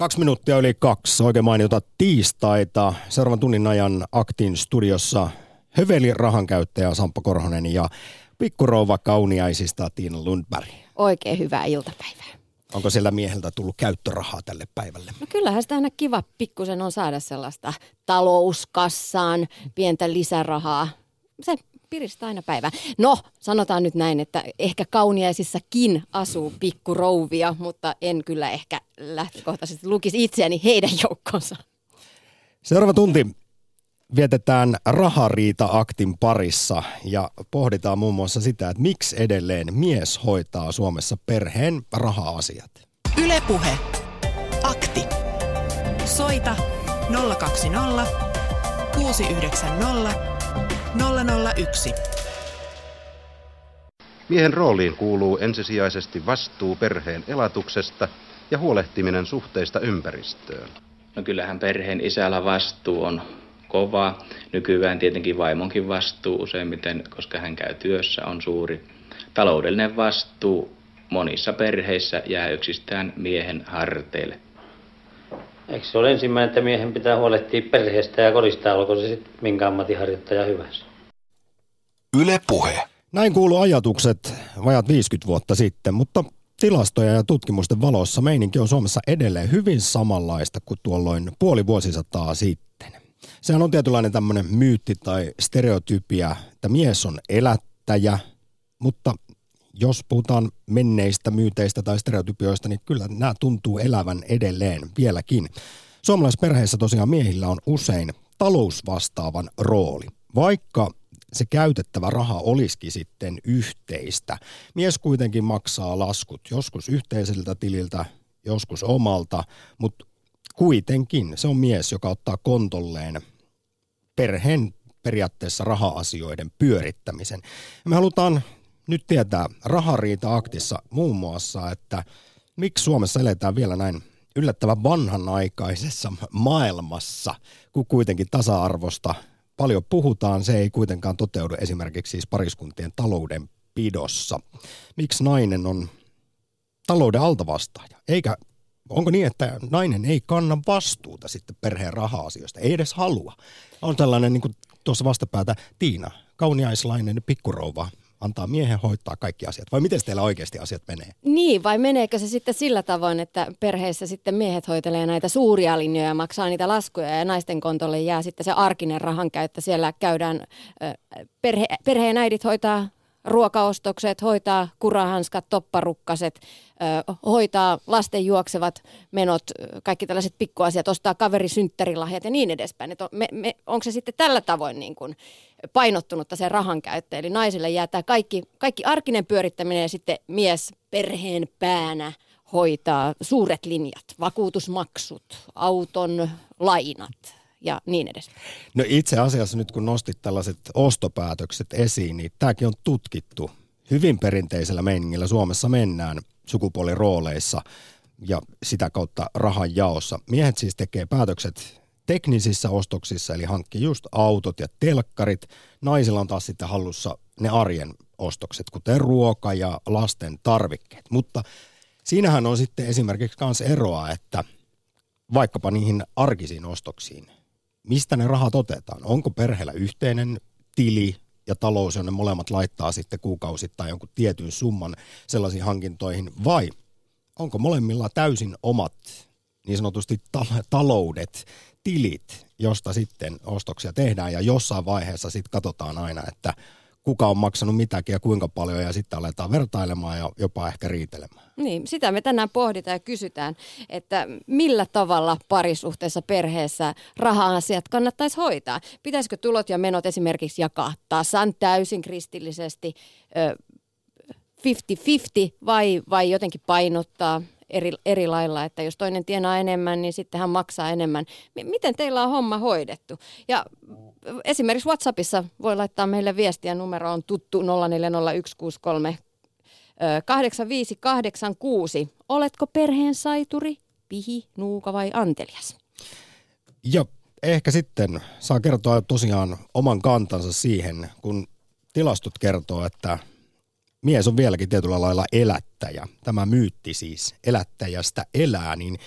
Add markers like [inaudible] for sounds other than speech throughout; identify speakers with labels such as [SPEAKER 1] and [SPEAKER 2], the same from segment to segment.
[SPEAKER 1] Kaksi minuuttia yli kaksi. Oikein mainiota tiistaita. Seuraavan tunnin ajan Aktin studiossa höveli rahankäyttäjä Samppa Korhonen ja pikkurouva kauniaisista Tiina Lundberg.
[SPEAKER 2] Oikein hyvää iltapäivää.
[SPEAKER 1] Onko siellä mieheltä tullut käyttörahaa tälle päivälle?
[SPEAKER 2] No kyllähän sitä aina kiva pikkusen on saada sellaista talouskassaan pientä lisärahaa. Se piristää aina päivää. No, sanotaan nyt näin, että ehkä kauniaisissakin asuu pikkurouvia, mutta en kyllä ehkä lähtökohtaisesti lukisi itseäni heidän joukkonsa.
[SPEAKER 1] Seuraava tunti vietetään rahariita-aktin parissa ja pohditaan muun muassa sitä, että miksi edelleen mies hoitaa Suomessa perheen raha-asiat.
[SPEAKER 3] Ylepuhe. Akti. Soita 020 690 001.
[SPEAKER 4] Miehen rooliin kuuluu ensisijaisesti vastuu perheen elatuksesta ja huolehtiminen suhteista ympäristöön.
[SPEAKER 5] No kyllähän perheen isällä vastuu on kova. Nykyään tietenkin vaimonkin vastuu useimmiten, koska hän käy työssä, on suuri. Taloudellinen vastuu monissa perheissä jää yksistään miehen harteille.
[SPEAKER 6] Eikö se ole ensimmäinen, että miehen pitää huolehtia perheestä ja kodista, olko se sitten minkä ammattiharjoittaja hyvänsä?
[SPEAKER 1] Yle puhe. Näin kuuluu ajatukset vajat 50 vuotta sitten, mutta tilastoja ja tutkimusten valossa meininki on Suomessa edelleen hyvin samanlaista kuin tuolloin puoli vuosisataa sitten. Sehän on tietynlainen tämmöinen myytti tai stereotypia, että mies on elättäjä, mutta jos puhutaan menneistä myyteistä tai stereotypioista, niin kyllä nämä tuntuu elävän edelleen vieläkin. Suomalaisperheissä tosiaan miehillä on usein talousvastaavan rooli. Vaikka se käytettävä raha olisikin sitten yhteistä. Mies kuitenkin maksaa laskut, joskus yhteiseltä tililtä, joskus omalta, mutta kuitenkin se on mies, joka ottaa kontolleen perheen periaatteessa raha-asioiden pyörittämisen. Me halutaan nyt tietää rahariita-aktissa muun muassa, että miksi Suomessa eletään vielä näin yllättävän vanhanaikaisessa maailmassa, kun kuitenkin tasa-arvosta paljon puhutaan, se ei kuitenkaan toteudu esimerkiksi siis pariskuntien taloudenpidossa. Miksi nainen on talouden altavastaaja, eikä onko niin, että nainen ei kanna vastuuta sitten perheen raha-asioista, ei edes halua. On tällainen niin kuin tuossa vastapäätä Tiina, kauniaislainen pikkurouva, antaa miehen hoitaa kaikki asiat? Vai miten teillä oikeasti asiat menee?
[SPEAKER 2] Niin, vai meneekö se sitten sillä tavoin, että perheessä sitten miehet hoitelee näitä suuria linjoja ja maksaa niitä laskuja ja naisten kontolle jää sitten se arkinen rahan käyttö. Siellä käydään, perhe, perheen äidit hoitaa ruokaostokset, hoitaa kurahanskat, topparukkaset, hoitaa lasten juoksevat menot, kaikki tällaiset pikkuasiat, ostaa kaveri synttärilahjat ja niin edespäin. On, me, me, onko se sitten tällä tavoin niin kuin painottunutta se rahan käyttö? Eli naisille jää tämä kaikki, kaikki arkinen pyörittäminen ja sitten mies perheen päänä hoitaa suuret linjat, vakuutusmaksut, auton lainat, ja niin edes.
[SPEAKER 1] No itse asiassa nyt kun nostit tällaiset ostopäätökset esiin, niin tämäkin on tutkittu. Hyvin perinteisellä meiningillä Suomessa mennään sukupuolirooleissa ja sitä kautta rahan jaossa. Miehet siis tekee päätökset teknisissä ostoksissa, eli hankkii just autot ja telkkarit. Naisilla on taas sitten hallussa ne arjen ostokset, kuten ruoka ja lasten tarvikkeet. Mutta siinähän on sitten esimerkiksi myös eroa, että vaikkapa niihin arkisiin ostoksiin – mistä ne rahat otetaan? Onko perheellä yhteinen tili ja talous, jonne molemmat laittaa sitten kuukausittain jonkun tietyn summan sellaisiin hankintoihin, vai onko molemmilla täysin omat niin sanotusti taloudet, tilit, josta sitten ostoksia tehdään ja jossain vaiheessa sitten katsotaan aina, että – kuka on maksanut mitäkin ja kuinka paljon ja sitten aletaan vertailemaan ja jopa ehkä riitelemään.
[SPEAKER 2] Niin, sitä me tänään pohditaan ja kysytään, että millä tavalla parisuhteessa perheessä raha-asiat kannattaisi hoitaa. Pitäisikö tulot ja menot esimerkiksi jakaa tasan täysin kristillisesti 50-50 vai, vai jotenkin painottaa eri, eri lailla, että jos toinen tienaa enemmän, niin sitten hän maksaa enemmän. M- miten teillä on homma hoidettu? Ja esimerkiksi WhatsAppissa voi laittaa meille viestiä, numero on tuttu 040163 8586. Oletko perheen saituri, pihi, nuuka vai antelias?
[SPEAKER 1] Ja ehkä sitten saa kertoa tosiaan oman kantansa siihen, kun tilastot kertoo, että mies on vieläkin tietyllä lailla elättäjä. Tämä myytti siis elättäjästä elää, niin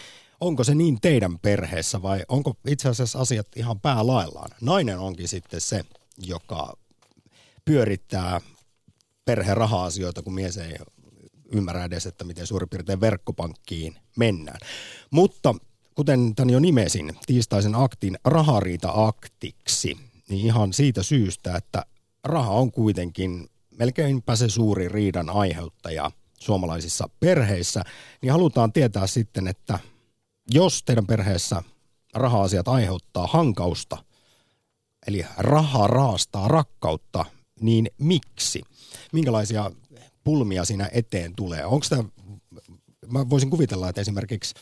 [SPEAKER 1] onko se niin teidän perheessä vai onko itse asiassa asiat ihan päälaillaan? Nainen onkin sitten se, joka pyörittää perheen raha-asioita, kun mies ei ymmärrä edes, että miten suurin piirtein verkkopankkiin mennään. Mutta kuten tämän jo nimesin, tiistaisen aktin rahariita-aktiksi, niin ihan siitä syystä, että raha on kuitenkin melkeinpä se suuri riidan aiheuttaja suomalaisissa perheissä, niin halutaan tietää sitten, että jos teidän perheessä raha-asiat aiheuttaa hankausta, eli raha raastaa rakkautta, niin miksi? Minkälaisia pulmia siinä eteen tulee? Onko tämä, mä voisin kuvitella, että esimerkiksi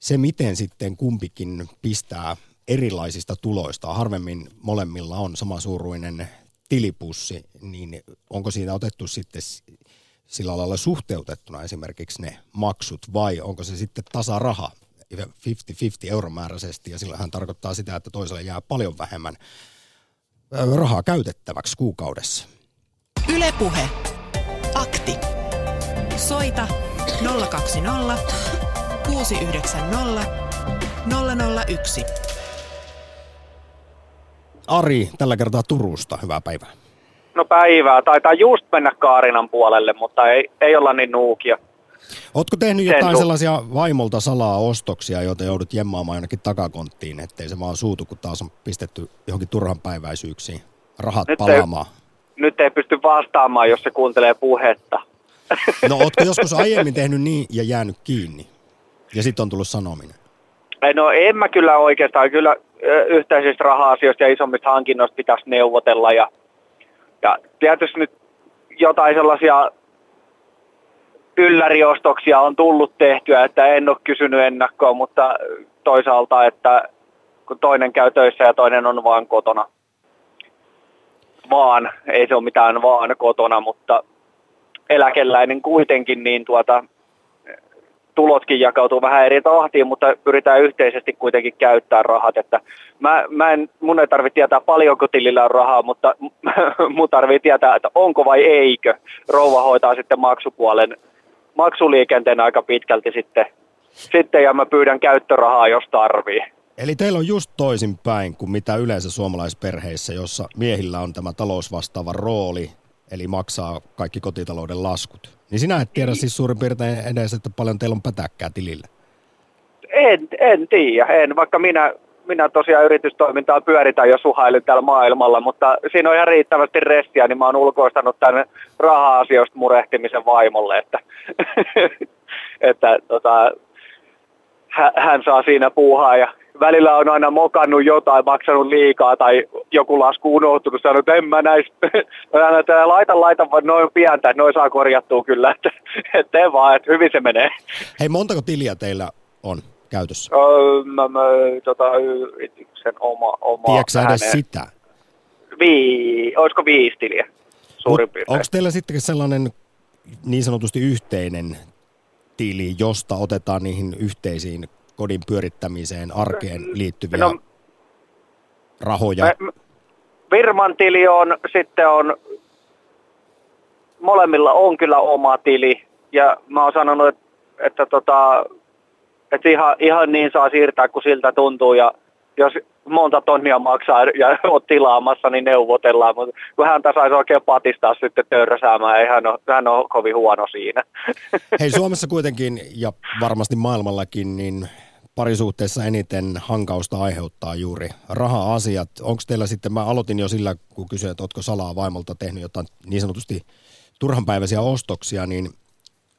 [SPEAKER 1] se, miten sitten kumpikin pistää erilaisista tuloista, harvemmin molemmilla on samansuuruinen tilipussi, niin onko siinä otettu sitten sillä lailla suhteutettuna esimerkiksi ne maksut vai onko se sitten tasaraha 50-50 euromääräisesti ja silloin hän tarkoittaa sitä, että toiselle jää paljon vähemmän rahaa käytettäväksi kuukaudessa.
[SPEAKER 3] Ylepuhe. Akti. Soita 020 690 001.
[SPEAKER 1] Ari, tällä kertaa Turusta. Hyvää päivää.
[SPEAKER 7] No päivää. Taitaa just mennä Kaarinan puolelle, mutta ei, ei olla niin nuukia.
[SPEAKER 1] Oletko tehnyt jotain Sen sellaisia vaimolta salaa ostoksia, joita joudut jemmaamaan jonnekin takakonttiin, ettei se vaan suutu, kun taas on pistetty johonkin turhan päiväisyyksiin rahat nyt palaamaan?
[SPEAKER 7] Ei, nyt ei pysty vastaamaan, jos se kuuntelee puhetta.
[SPEAKER 1] No ootko joskus aiemmin tehnyt niin ja jäänyt kiinni? Ja sitten on tullut sanominen.
[SPEAKER 7] No en mä kyllä oikeastaan. Kyllä yhteisistä raha-asioista ja isommista hankinnoista pitäisi neuvotella. Ja, ja tietysti nyt jotain sellaisia ylläriostoksia on tullut tehtyä, että en ole kysynyt ennakkoon, mutta toisaalta, että kun toinen käy töissä ja toinen on vaan kotona. Vaan, ei se ole mitään vaan kotona, mutta eläkeläinen kuitenkin, niin tuota, tulotkin jakautuu vähän eri tahtiin, mutta pyritään yhteisesti kuitenkin käyttää rahat. Että mä, mä en, mun ei tarvitse tietää paljonko tilillä on rahaa, mutta [laughs] mun tarvitsee tietää, että onko vai eikö. Rouva hoitaa sitten maksupuolen, maksuliikenteen aika pitkälti sitten, sitten ja mä pyydän käyttörahaa, jos tarvii.
[SPEAKER 1] Eli teillä on just toisin päin kuin mitä yleensä suomalaisperheissä, jossa miehillä on tämä talousvastaava rooli, eli maksaa kaikki kotitalouden laskut. Niin sinä et tiedä siis suurin piirtein edes, että paljon teillä on pätäkkää tilillä.
[SPEAKER 7] En, en tiedä, en, vaikka minä, minä tosiaan yritystoimintaa pyöritän jo suhailin täällä maailmalla, mutta siinä on ihan riittävästi restiä, niin mä oon ulkoistanut tänne raha-asioista murehtimisen vaimolle, että, [laughs] että tota, hän saa siinä puuhaa ja välillä on aina mokannut jotain, maksanut liikaa tai joku lasku unohtunut, sanonut, että en mä näis, [laughs] mä että laita, laita, vaan noin pientä, että noin saa korjattua kyllä, että, [laughs] että vaan, että hyvin se menee.
[SPEAKER 1] Hei, montako tiliä teillä on käytössä?
[SPEAKER 7] Öö, mä, mä, tota, yrityksen oma, oma
[SPEAKER 1] Tiedätkö edes sitä?
[SPEAKER 7] Vii, olisiko viisi tiliä suurin piirtein?
[SPEAKER 1] Onko teillä sitten sellainen niin sanotusti yhteinen tili, josta otetaan niihin yhteisiin kodin pyörittämiseen, arkeen liittyviä no, rahoja?
[SPEAKER 7] Firman tili on, sitten on, molemmilla on kyllä oma tili. Ja mä oon sanonut, että, että, tota, että ihan, ihan niin saa siirtää, kun siltä tuntuu. Ja jos monta tonnia maksaa ja oot tilaamassa, niin neuvotellaan. Mutta kun häntä saisi oikein patistaa sitten törsäämään, ei hän ole, hän ole kovin huono siinä.
[SPEAKER 1] Hei Suomessa kuitenkin ja varmasti maailmallakin, niin parisuhteessa eniten hankausta aiheuttaa juuri raha-asiat. Onko teillä sitten, mä aloitin jo sillä, kun kysyin, että oletko salaa vaimolta tehnyt jotain niin sanotusti turhanpäiväisiä ostoksia, niin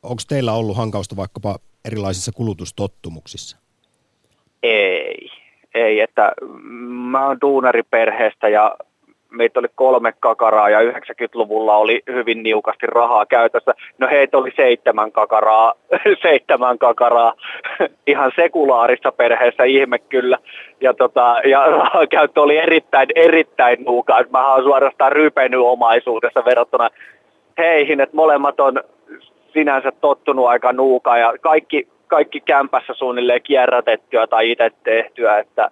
[SPEAKER 1] onko teillä ollut hankausta vaikkapa erilaisissa kulutustottumuksissa?
[SPEAKER 7] Ei, ei, että mä oon duunariperheestä ja meitä oli kolme kakaraa ja 90-luvulla oli hyvin niukasti rahaa käytössä. No heitä oli seitsemän kakaraa, [laughs] seitsemän kakaraa [laughs] ihan sekulaarissa perheessä, ihme kyllä. Ja, tota, ja [laughs] rahaa käyttö oli erittäin, erittäin nuukaa. Mä oon suorastaan rypenyt omaisuudessa verrattuna heihin, että molemmat on sinänsä tottunut aika nuukaa ja kaikki, kaikki kämpässä suunnilleen kierrätettyä tai itse tehtyä, että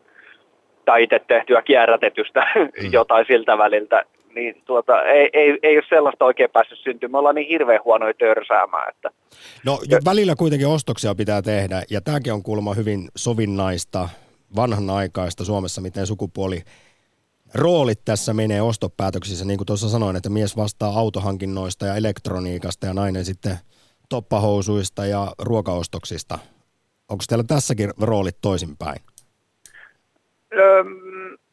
[SPEAKER 7] tai itse tehtyä kierrätetystä mm. [laughs] jotain siltä väliltä, niin tuota, ei, ei, ei ole sellaista oikein päässyt syntymään. Me ollaan niin hirveän huonoja törsäämään. Että.
[SPEAKER 1] No välillä kuitenkin ostoksia pitää tehdä ja tämäkin on kuulemma hyvin sovinnaista, vanhanaikaista Suomessa, miten sukupuoli roolit tässä menee ostopäätöksissä, niin kuin tuossa sanoin, että mies vastaa autohankinnoista ja elektroniikasta ja nainen sitten toppahousuista ja ruokaostoksista. Onko teillä tässäkin roolit toisinpäin?
[SPEAKER 7] Öö,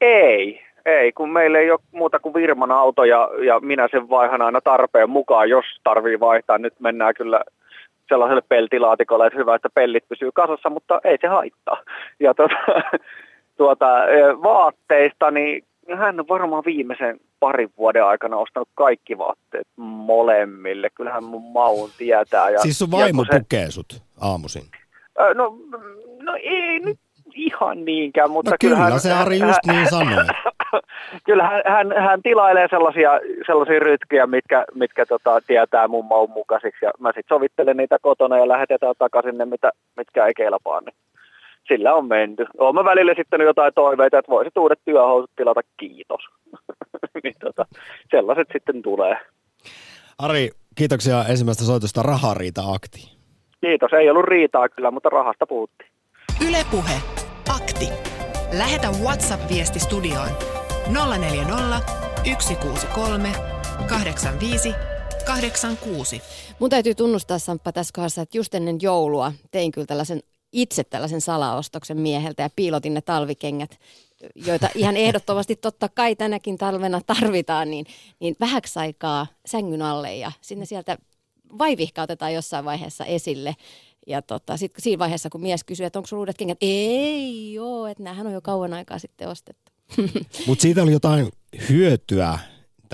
[SPEAKER 7] ei, ei, kun meillä ei ole muuta kuin Virman auto ja, ja minä sen vaihan aina tarpeen mukaan, jos tarvii vaihtaa. Nyt mennään kyllä sellaiselle peltilaatikolle, että hyvä, että pellit pysyy kasassa, mutta ei se haittaa. Ja tuota, [laughs] tuota, vaatteista, niin hän on varmaan viimeisen parin vuoden aikana ostanut kaikki vaatteet molemmille. Kyllähän mun maun tietää. Ja,
[SPEAKER 1] siis sun vaimo se, pukee sut aamuisin?
[SPEAKER 7] No, no ei nyt ihan niinkään, mutta
[SPEAKER 1] no kyllä kyllähän, se Ari just hän, niin sanoi. [laughs]
[SPEAKER 7] kyllä hän, hän, hän, tilailee sellaisia, sellaisia rytkyjä, mitkä, mitkä tota, tietää mun maun mukaisiksi. Ja mä sitten sovittelen niitä kotona ja lähetetään takaisin ne, mitä, mitkä ei kelpaa. Niin sillä on menty. Olen mä välillä sitten jotain toiveita, että voisit uudet työhousut tilata, kiitos. [laughs] niin tota, sellaiset sitten tulee.
[SPEAKER 1] Ari, kiitoksia ensimmäistä soitosta Rahariita-akti.
[SPEAKER 7] Kiitos, ei ollut riitaa kyllä, mutta rahasta puhuttiin.
[SPEAKER 3] Ylepuhe Akti. Lähetä WhatsApp-viesti studioon 040 163 85 86.
[SPEAKER 2] Mun täytyy tunnustaa Samppa tässä kohdassa, että just ennen joulua tein kyllä tällaisen itse tällaisen salaostoksen mieheltä ja piilotin ne talvikengät, joita ihan [laughs] ehdottomasti totta kai tänäkin talvena tarvitaan, niin, niin vähäksi aikaa sängyn alle ja sinne sieltä vaivihka otetaan jossain vaiheessa esille. Ja tota, sitten siinä vaiheessa, kun mies kysyy, että onko sulla uudet kengät, ei joo, että näähän on jo kauan aikaa sitten ostettu.
[SPEAKER 1] Mutta siitä oli jotain hyötyä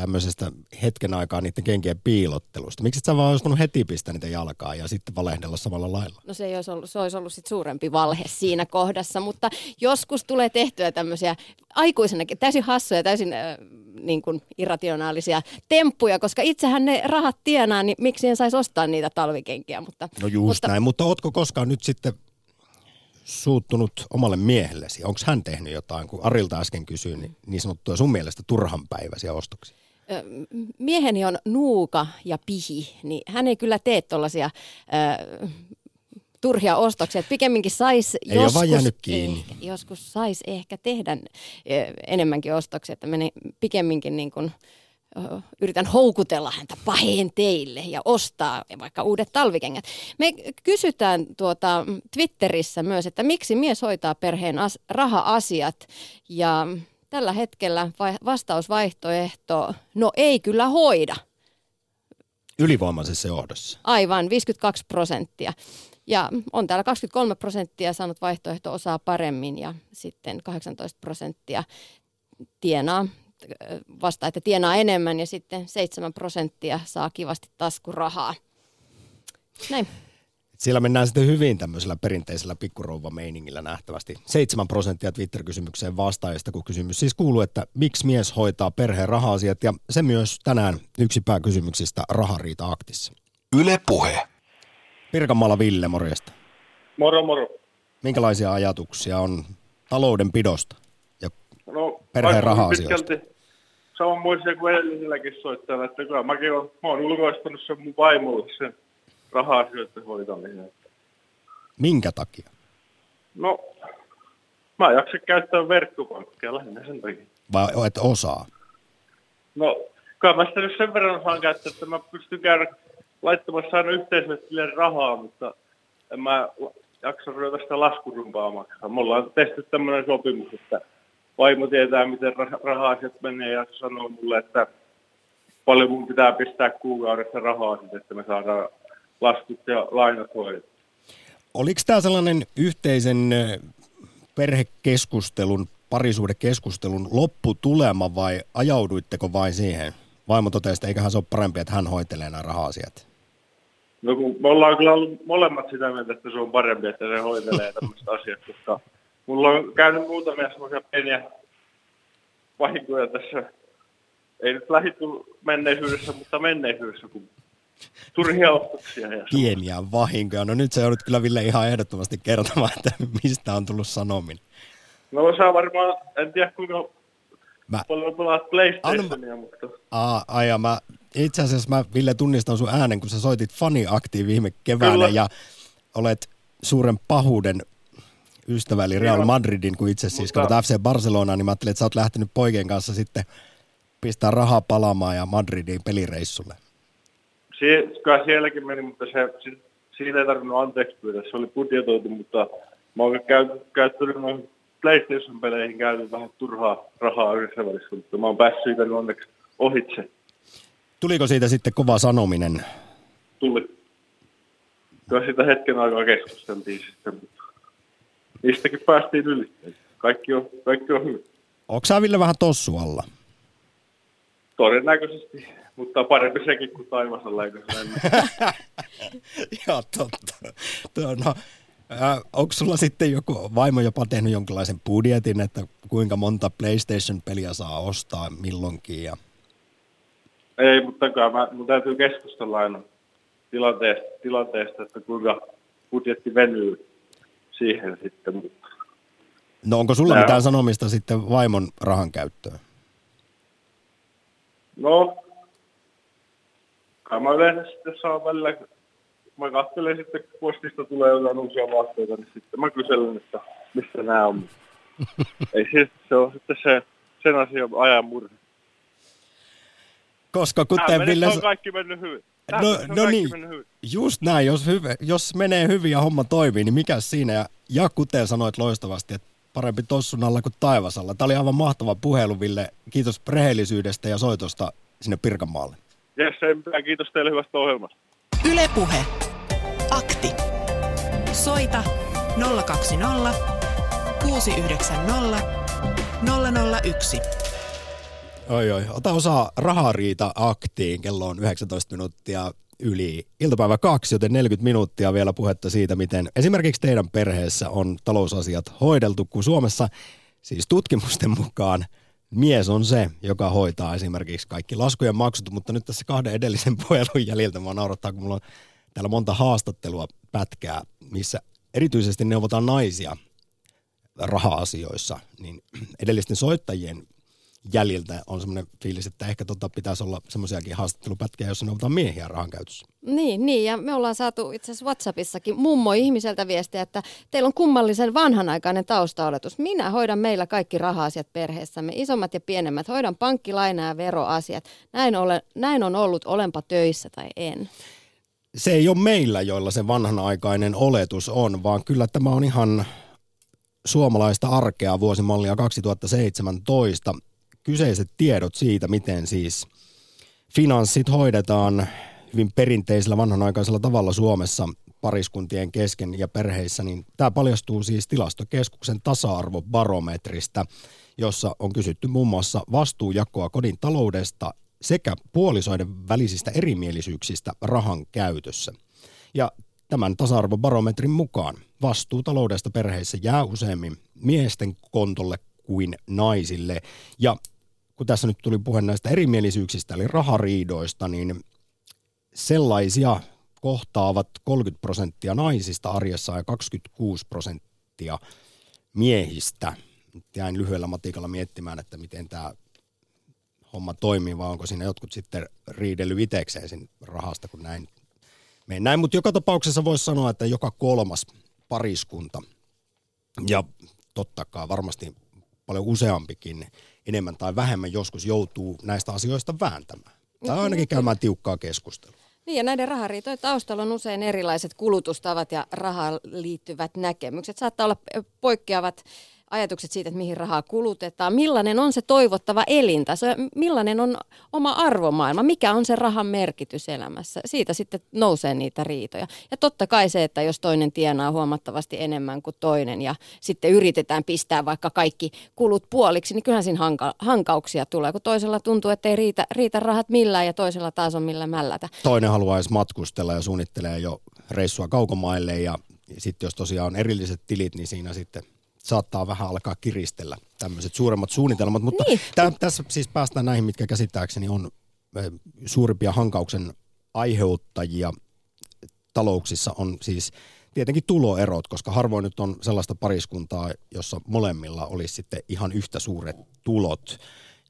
[SPEAKER 1] tämmöisestä hetken aikaa niiden kenkien piilottelusta. Miksi et sä vaan olisi heti pistää niitä jalkaa ja sitten valehdella samalla lailla?
[SPEAKER 2] No se, ei olisi ollut, se olisi ollut sit suurempi valhe siinä kohdassa, mutta joskus tulee tehtyä tämmöisiä aikuisenakin täysin hassuja, täysin äh, niin kuin irrationaalisia temppuja, koska itsehän ne rahat tienaa, niin miksi en saisi ostaa niitä talvikenkiä. Mutta,
[SPEAKER 1] no just mutta, näin, mutta ootko koskaan nyt sitten suuttunut omalle miehellesi? Onko hän tehnyt jotain, kun Arilta äsken kysyi, niin, niin sanottuja sun mielestä turhanpäiväisiä ostoksia?
[SPEAKER 2] Mieheni on nuuka ja pihi, niin hän ei kyllä tee tuollaisia turhia ostoksia. Että pikemminkin saisi joskus, joskus sais ehkä tehdä enemmänkin ostoksia, että meni pikemminkin niin kuin, yritän houkutella häntä paheen teille ja ostaa vaikka uudet talvikengät. Me kysytään tuota Twitterissä myös, että miksi mies hoitaa perheen as- raha-asiat ja tällä hetkellä vastausvaihtoehto, no ei kyllä hoida.
[SPEAKER 1] Ylivoimaisessa johdossa.
[SPEAKER 2] Aivan, 52 prosenttia. Ja on täällä 23 prosenttia saanut vaihtoehto osaa paremmin ja sitten 18 prosenttia tienaa vasta, että tienaa enemmän ja sitten 7 prosenttia saa kivasti taskurahaa. Näin.
[SPEAKER 1] Siellä mennään sitten hyvin tämmöisellä perinteisellä pikkurouva-meiningillä nähtävästi. 7 prosenttia Twitter-kysymykseen vastaajista, kun kysymys siis kuuluu, että miksi mies hoitaa perheen raha-asiat, ja se myös tänään yksi pääkysymyksistä Rahariita-aktissa. Yle Puhe. Pirkanmaalla Ville, morjesta.
[SPEAKER 8] Moro, moro.
[SPEAKER 1] Minkälaisia ajatuksia on taloudenpidosta ja no, perheen raha-asioista?
[SPEAKER 8] Samanmoisia kuin edellisilläkin soittajilla, että kyllä mäkin olen, mä olen ulkoistanut sen mun vaimolle sen raha-asioiden hoitamisen.
[SPEAKER 1] Minkä takia?
[SPEAKER 8] No, mä en jaksa käyttää verkkopankkia lähinnä sen takia.
[SPEAKER 1] Vai et osaa?
[SPEAKER 8] No, kyllä mä sitä nyt sen verran osaan käyttää, että mä pystyn käydä laittamassa aina yhteisölle rahaa, mutta en mä jaksa ruveta sitä laskurumpaa maksaa. Me ollaan tehty tämmöinen sopimus, että vaimo tietää, miten raha-asiat menee ja sanoo mulle, että paljon mun pitää pistää kuukaudessa rahaa, että me saadaan laskut ja lainat hoidettu.
[SPEAKER 1] Oliko tämä sellainen yhteisen perhekeskustelun, parisuudekeskustelun lopputulema vai ajauduitteko vain siihen? Vaimo totesi, että eiköhän se ole parempi, että hän hoitelee nämä raha-asiat.
[SPEAKER 8] No kun me ollaan kyllä ollut molemmat sitä mieltä, että se on parempi, että se hoitelee tämmöistä asiat, koska mulla on käynyt muutamia semmoisia pieniä vahinkoja tässä, ei nyt lähitty menneisyydessä, mutta menneisyydessä, kun [laughs] turhia ostoksia. Ja
[SPEAKER 1] Pieniä vahinkoja. No nyt se joudut kyllä Ville ihan ehdottomasti kertomaan, että mistä on tullut sanomin.
[SPEAKER 8] No saa varmaan, en tiedä kuinka Mä... Paljon pelaat PlayStationia, Anna... mutta...
[SPEAKER 1] Aa, aja, mä, itse asiassa mä, Ville, tunnistan sun äänen, kun sä soitit Fani-aktiin viime keväänä Kyllä. ja olet suuren pahuuden ystävä, eli Real Madridin, kun itse siis mutta... FC Barcelona, niin mä ajattelin, että sä oot lähtenyt poikien kanssa sitten pistää rahaa palaamaan ja Madridin pelireissulle.
[SPEAKER 8] Sie, kyllä sielläkin meni, mutta se, siitä ei tarvinnut anteeksi pyytää. Se oli budjetoitu, mutta mä oon käy, käyttänyt noin PlayStation-peleihin käynyt vähän turhaa rahaa yhdessä välissä, mutta mä oon päässyt siitä onneksi ohitse.
[SPEAKER 1] Tuliko siitä sitten kova sanominen?
[SPEAKER 8] Tuli. Kyllä sitä hetken aikaa keskusteltiin sitten, mutta niistäkin päästiin yli. Kaikki on, kaikki on hyvin.
[SPEAKER 1] Onko sä Ville vähän tossu alla?
[SPEAKER 8] Todennäköisesti, mutta parempi sekin kuin taivasalla, eikö [laughs]
[SPEAKER 1] Joo, totta. No, äh, onko sulla sitten joku vaimo jopa tehnyt jonkinlaisen budjetin, että kuinka monta PlayStation-peliä saa ostaa milloinkin? Ja...
[SPEAKER 8] Ei, mutta kyllä mä, mun täytyy keskustella aina tilanteesta, tilanteesta, että kuinka budjetti venyy siihen sitten.
[SPEAKER 1] No onko sulla Nää... mitään sanomista sitten vaimon rahan käyttöön?
[SPEAKER 8] No, kai mä yleensä sitten saan välillä, mä katselen sitten, kun postista tulee jotain uusia vaatteita, niin sitten mä kyselen, että missä nämä on. [laughs] Ei siis, se on sitten se, sen asian ajan murhe.
[SPEAKER 1] Koska kuten
[SPEAKER 8] Ville... on kaikki mennyt hyvin.
[SPEAKER 1] Tähän no, no niin, just näin, jos, hyve, jos menee hyvin ja homma toimii, niin mikä siinä? Ja, ja kuten sanoit loistavasti, että parempi tossun alla kuin taivasalla. Tämä oli aivan mahtava puhelu, Ville. Kiitos rehellisyydestä ja soitosta sinne Pirkanmaalle.
[SPEAKER 8] Jes, ei mitään. Kiitos teille hyvästä ohjelmasta.
[SPEAKER 3] Ylepuhe. Akti. Soita 020 690 001.
[SPEAKER 1] Oi, oi. Ota osaa rahariita aktiin. Kello on 19 minuuttia yli iltapäivä kaksi, joten 40 minuuttia vielä puhetta siitä, miten esimerkiksi teidän perheessä on talousasiat hoideltu, kun Suomessa siis tutkimusten mukaan mies on se, joka hoitaa esimerkiksi kaikki laskujen maksut, mutta nyt tässä kahden edellisen [laughs] puhelun jäljiltä mä naurattaa, kun mulla on täällä monta haastattelua pätkää, missä erityisesti neuvotaan naisia raha-asioissa, niin edellisten soittajien jäljiltä on semmoinen fiilis, että ehkä tota pitäisi olla semmoisiakin haastattelupätkiä, joissa neuvotaan miehiä rahan käytössä.
[SPEAKER 2] Niin, niin, ja me ollaan saatu itse asiassa WhatsAppissakin mummo ihmiseltä viestiä, että teillä on kummallisen vanhanaikainen taustaoletus. Minä hoidan meillä kaikki raha-asiat perheessämme, isommat ja pienemmät. Hoidan pankkilaina ja veroasiat. Näin, ole, näin on ollut, olenpa töissä tai en.
[SPEAKER 1] Se ei ole meillä, joilla se vanhanaikainen oletus on, vaan kyllä tämä on ihan suomalaista arkea vuosimallia 2017 kyseiset tiedot siitä, miten siis finanssit hoidetaan hyvin perinteisellä vanhanaikaisella tavalla Suomessa pariskuntien kesken ja perheissä, niin tämä paljastuu siis tilastokeskuksen tasa-arvobarometristä, jossa on kysytty muun muassa vastuujakoa kodin taloudesta sekä puolisoiden välisistä erimielisyyksistä rahan käytössä. Ja tämän tasa-arvobarometrin mukaan vastuu taloudesta perheissä jää useammin miesten kontolle kuin naisille. Ja kun tässä nyt tuli puhe näistä erimielisyyksistä, eli rahariidoista, niin sellaisia kohtaavat 30 prosenttia naisista arjessa ja 26 prosenttia miehistä. Jäin lyhyellä matikalla miettimään, että miten tämä homma toimii, vai onko siinä jotkut sitten riidellyt itsekseen rahasta, kun näin mennään. Mutta joka tapauksessa voisi sanoa, että joka kolmas pariskunta, ja totta kai varmasti paljon useampikin enemmän tai vähemmän joskus joutuu näistä asioista vääntämään. Tai ainakin käymään tiukkaa keskustelua.
[SPEAKER 2] Niin ja näiden rahariitojen taustalla on usein erilaiset kulutustavat ja rahaan liittyvät näkemykset. Saattaa olla poikkeavat ajatukset siitä, että mihin rahaa kulutetaan, millainen on se toivottava elintaso, millainen on oma arvomaailma, mikä on se rahan merkitys elämässä. Siitä sitten nousee niitä riitoja. Ja totta kai se, että jos toinen tienaa huomattavasti enemmän kuin toinen ja sitten yritetään pistää vaikka kaikki kulut puoliksi, niin kyllähän siinä hanka- hankauksia tulee, kun toisella tuntuu, että ei riitä, riitä rahat millään ja toisella taas on millä mällätä.
[SPEAKER 1] Toinen haluaisi matkustella ja suunnittelee jo reissua kaukomaille ja sitten jos tosiaan on erilliset tilit, niin siinä sitten saattaa vähän alkaa kiristellä tämmöiset suuremmat suunnitelmat, mutta niin. tä, tässä siis päästään näihin, mitkä käsittääkseni on suurimpia hankauksen aiheuttajia talouksissa on siis tietenkin tuloerot, koska harvoin nyt on sellaista pariskuntaa, jossa molemmilla olisi sitten ihan yhtä suuret tulot.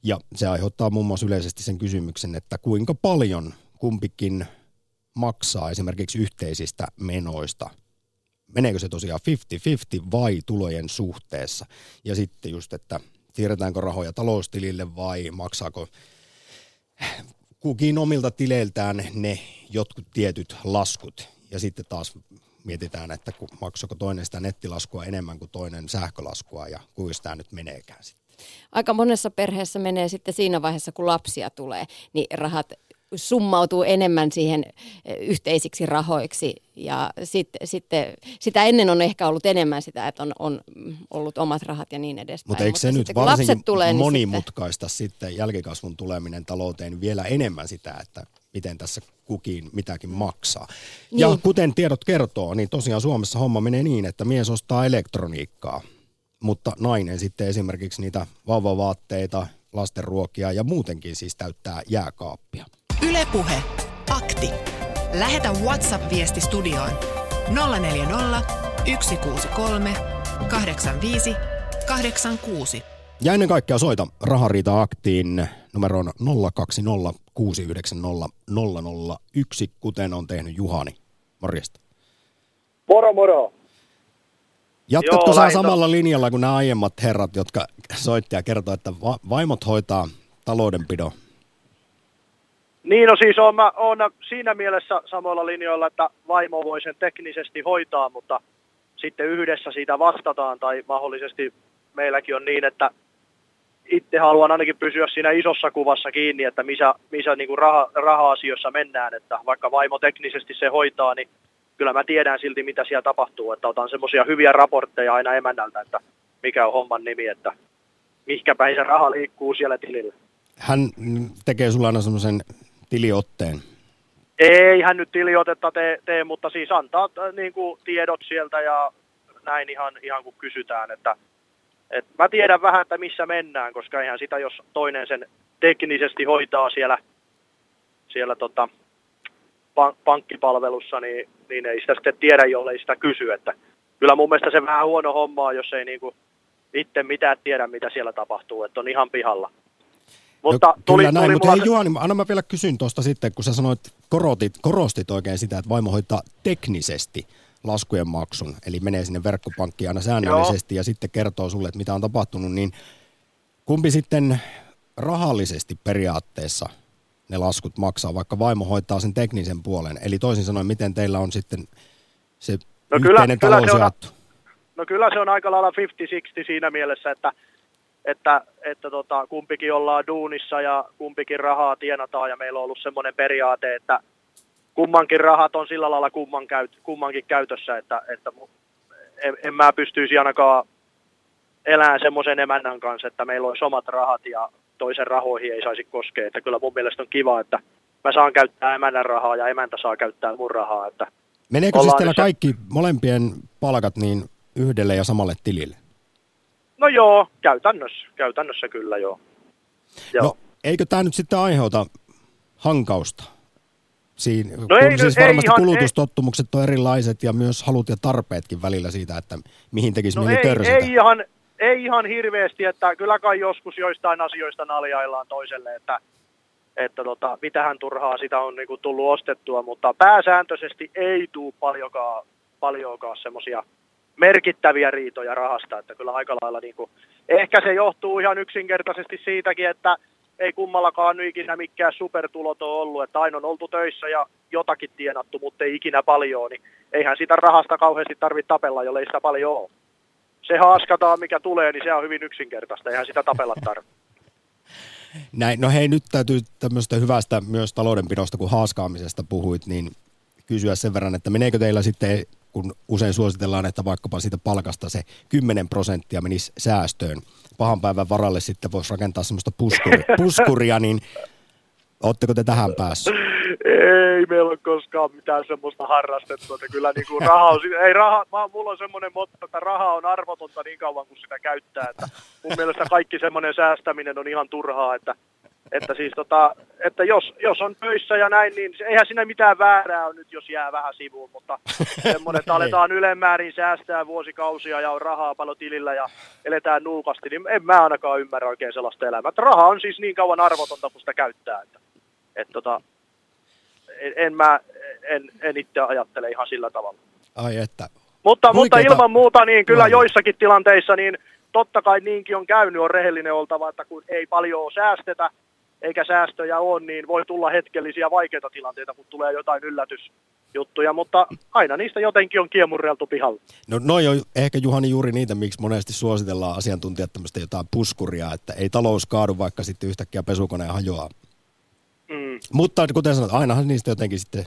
[SPEAKER 1] Ja se aiheuttaa muun muassa yleisesti sen kysymyksen, että kuinka paljon kumpikin maksaa esimerkiksi yhteisistä menoista. Meneekö se tosiaan 50-50 vai tulojen suhteessa? Ja sitten just, että siirretäänkö rahoja taloustilille vai maksaako kukin omilta tileiltään ne jotkut tietyt laskut. Ja sitten taas mietitään, että maksako toinen sitä nettilaskua enemmän kuin toinen sähkölaskua ja kuinka tämä nyt meneekään sitten.
[SPEAKER 2] Aika monessa perheessä menee sitten siinä vaiheessa, kun lapsia tulee, niin rahat summautuu enemmän siihen eh, yhteisiksi rahoiksi ja sitten, sitten sitä ennen on ehkä ollut enemmän sitä, että on, on ollut omat rahat ja niin edespäin.
[SPEAKER 1] Mutta eikö se Mutta nyt varsinkin tulee, niin monimutkaista sitten... sitten jälkikasvun tuleminen talouteen vielä enemmän sitä, että miten tässä kukin mitäkin maksaa. Niin. Ja kuten tiedot kertoo, niin tosiaan Suomessa homma menee niin, että mies ostaa elektroniikkaa, mutta nainen sitten esimerkiksi niitä vauvavaatteita, lastenruokia ja muutenkin siis täyttää jääkaappia.
[SPEAKER 3] Ylepuhe Akti. Lähetä WhatsApp-viesti studioon 040 163 85 86.
[SPEAKER 1] Ja ennen kaikkea soita Rahariita Aktiin numeroon 020 690 001, kuten on tehnyt Juhani. Morjesta.
[SPEAKER 9] Moro moro.
[SPEAKER 1] Jatkatko sä samalla linjalla kuin nämä aiemmat herrat, jotka soitti ja kertoi, että vaimot hoitaa taloudenpidon
[SPEAKER 9] niin, no siis on, mä, on siinä mielessä samoilla linjoilla, että vaimo voi sen teknisesti hoitaa, mutta sitten yhdessä siitä vastataan. Tai mahdollisesti meilläkin on niin, että itse haluan ainakin pysyä siinä isossa kuvassa kiinni, että missä, missä niin kuin raha, raha-asioissa mennään, että vaikka vaimo teknisesti se hoitaa, niin kyllä mä tiedän silti, mitä siellä tapahtuu, että otan semmoisia hyviä raportteja aina emännältä, että mikä on homman nimi, että mihinkä päin se raha liikkuu siellä tilillä.
[SPEAKER 1] Hän tekee sulla aina semmoisen tiliotteen?
[SPEAKER 9] Ei hän nyt tiliotetta tee, tee mutta siis antaa äh, niin kuin, tiedot sieltä ja näin ihan, ihan kun kysytään, että et mä tiedän vähän, että missä mennään, koska eihän sitä, jos toinen sen teknisesti hoitaa siellä, siellä tota, pankkipalvelussa, niin, niin ei sitä sitten tiedä, jollei sitä kysy. Että kyllä mun mielestä se vähän huono homma jos ei niinku itse mitään tiedä, mitä siellä tapahtuu, että on ihan pihalla.
[SPEAKER 1] Mutta no, tuli, kyllä näin, tuli mutta hei Juhani, anna mä vielä kysyn tuosta sitten, kun sä sanoit, korotit, korostit oikein sitä, että vaimo hoitaa teknisesti laskujen maksun, eli menee sinne verkkopankkiin aina säännöllisesti Joo. ja sitten kertoo sulle, että mitä on tapahtunut, niin kumpi sitten rahallisesti periaatteessa ne laskut maksaa, vaikka vaimo hoitaa sen teknisen puolen? Eli toisin sanoen, miten teillä on sitten se no yhteinen kyllä, talous kyllä se on,
[SPEAKER 9] No kyllä se on aika lailla 50-60 siinä mielessä, että että, että tota, kumpikin ollaan duunissa ja kumpikin rahaa tienataan ja meillä on ollut semmoinen periaate, että kummankin rahat on sillä lailla kumman käyt, kummankin käytössä, että, että en, en mä pystyisi ainakaan elämään semmoisen emännän kanssa, että meillä olisi omat rahat ja toisen rahoihin ei saisi koskea. Että kyllä mun mielestä on kiva, että mä saan käyttää emännän rahaa ja emäntä saa käyttää mun rahaa. Että
[SPEAKER 1] Meneekö siis teillä kaikki molempien palkat niin yhdelle ja samalle tilille?
[SPEAKER 9] No joo, käytännössä, käytännössä kyllä joo.
[SPEAKER 1] joo. No eikö tämä nyt sitten aiheuta hankausta? Siinä, no ei, siis ei varmasti ihan, kulutustottumukset ei. on erilaiset ja myös halut ja tarpeetkin välillä siitä, että mihin tekisi no mieli
[SPEAKER 9] ei, ei, ihan, ei ihan hirveästi, että kyllä kai joskus joistain asioista naljaillaan toiselle, että, että tota, mitähän turhaa sitä on niinku tullut ostettua, mutta pääsääntöisesti ei tule paljonkaan, paljonkaan semmoisia merkittäviä riitoja rahasta, että kyllä aika lailla niin kuin, ehkä se johtuu ihan yksinkertaisesti siitäkin, että ei kummallakaan nyt ikinä mikään supertulot ole ollut, että aina on oltu töissä ja jotakin tienattu, mutta ei ikinä paljon, niin eihän sitä rahasta kauheasti tarvitse tapella, jollei sitä paljon ole. Se haaskataan, mikä tulee, niin se on hyvin yksinkertaista, eihän sitä tapella tarvitse.
[SPEAKER 1] Näin, no hei, nyt täytyy tämmöistä hyvästä myös taloudenpidosta, kun haaskaamisesta puhuit, niin kysyä sen verran, että meneekö teillä sitten kun usein suositellaan, että vaikkapa siitä palkasta se 10 prosenttia menisi säästöön. Pahan päivän varalle sitten voisi rakentaa semmoista puskuri, [laughs] puskuria, niin Oletteko te tähän päässä?
[SPEAKER 9] Ei meillä ole koskaan mitään semmoista harrastettua, että kyllä niin kuin raha on, ei raha, vaan mulla on semmoinen motto, että raha on arvotonta niin kauan kuin sitä käyttää, että mun mielestä kaikki semmoinen säästäminen on ihan turhaa, että Että siis tota, että jos, jos on töissä ja näin, niin eihän siinä mitään väärää ole nyt, jos jää vähän sivuun, mutta [laughs] semmoinen, että aletaan ylemmäärin säästää vuosikausia ja on rahaa paljon tilillä ja eletään nuukasti, niin en mä ainakaan ymmärrä oikein sellaista elämää. Että raha on siis niin kauan arvotonta, kun sitä käyttää. Että, että tota, en, en mä, en, en itse ajattele ihan sillä tavalla.
[SPEAKER 1] Ai että.
[SPEAKER 9] Mutta, mutta ilman muuta, niin kyllä joissakin tilanteissa, niin totta kai niinkin on käynyt, on rehellinen oltava, että kun ei paljon säästetä, eikä säästöjä ole, niin voi tulla hetkellisiä vaikeita tilanteita, kun tulee jotain yllätysjuttuja, mutta aina niistä jotenkin on kiemurreltu pihalla.
[SPEAKER 1] No noi on ehkä Juhani juuri niitä, miksi monesti suositellaan asiantuntijat tämmöistä jotain puskuria, että ei talous kaadu, vaikka sitten yhtäkkiä pesukone hajoaa. Mm. Mutta kuten sanoit, ainahan niistä jotenkin sitten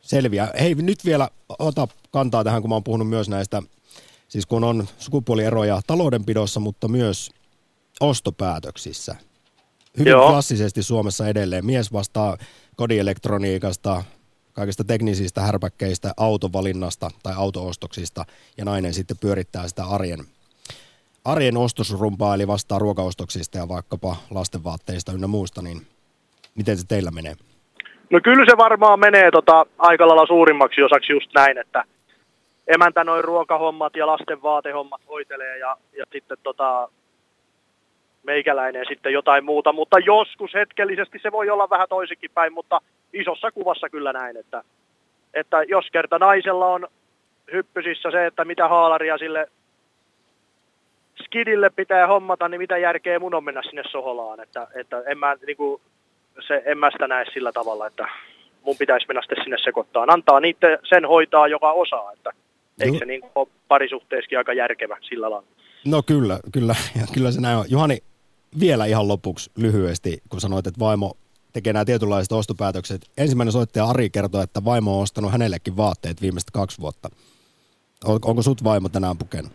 [SPEAKER 1] selviää. Hei, nyt vielä ota kantaa tähän, kun mä oon puhunut myös näistä, siis kun on sukupuolieroja taloudenpidossa, mutta myös ostopäätöksissä hyvin Joo. klassisesti Suomessa edelleen. Mies vastaa kodielektroniikasta, kaikista teknisistä härpäkkeistä, autovalinnasta tai autoostoksista ja nainen sitten pyörittää sitä arjen, arjen ostosrumpaa eli vastaa ruokaostoksista ja vaikkapa lastenvaatteista ynnä muusta, niin miten se teillä menee?
[SPEAKER 9] No kyllä se varmaan menee tota, aika lailla suurimmaksi osaksi just näin, että emäntä noin ruokahommat ja lasten vaatehommat hoitelee ja, ja sitten tota, meikäläinen sitten jotain muuta, mutta joskus hetkellisesti se voi olla vähän toisinkin päin, mutta isossa kuvassa kyllä näin, että, että jos kerta naisella on hyppysissä se, että mitä haalaria sille skidille pitää hommata, niin mitä järkeä mun on mennä sinne soholaan, että, että en, mä, niin kuin, se, en mä sitä näe sillä tavalla, että mun pitäisi mennä sitten sinne sekoittaa. Antaa niitä sen hoitaa, joka osaa, että eikö se niin ole parisuhteessakin aika järkevä sillä lailla.
[SPEAKER 1] No kyllä, kyllä, kyllä se näin on. Juhani, vielä ihan lopuksi lyhyesti, kun sanoit, että vaimo tekee nämä tietynlaiset ostopäätökset. Ensimmäinen soittaja Ari kertoi, että vaimo on ostanut hänellekin vaatteet viimeistä kaksi vuotta. Onko sut vaimo tänään pukenut?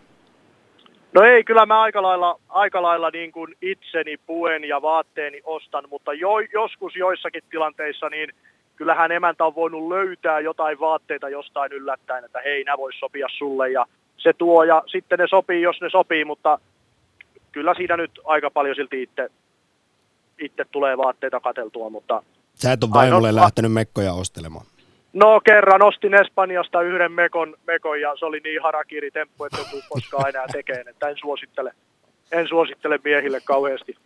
[SPEAKER 9] No ei, kyllä mä aika lailla, aika lailla niin kuin itseni puen ja vaatteeni ostan, mutta jo, joskus joissakin tilanteissa niin kyllähän emäntä on voinut löytää jotain vaatteita jostain yllättäen, että hei, nämä vois sopia sulle ja se tuo ja sitten ne sopii, jos ne sopii, mutta kyllä siinä nyt aika paljon silti itse, itse tulee vaatteita kateltua, mutta...
[SPEAKER 1] Sä et ole vaimolle ainoa... lähtenyt mekkoja ostelemaan.
[SPEAKER 9] No kerran ostin Espanjasta yhden mekon, mekon ja se oli niin harakiri temppu, että en koskaan enää tekeen, että en suosittele, en suosittele miehille kauheasti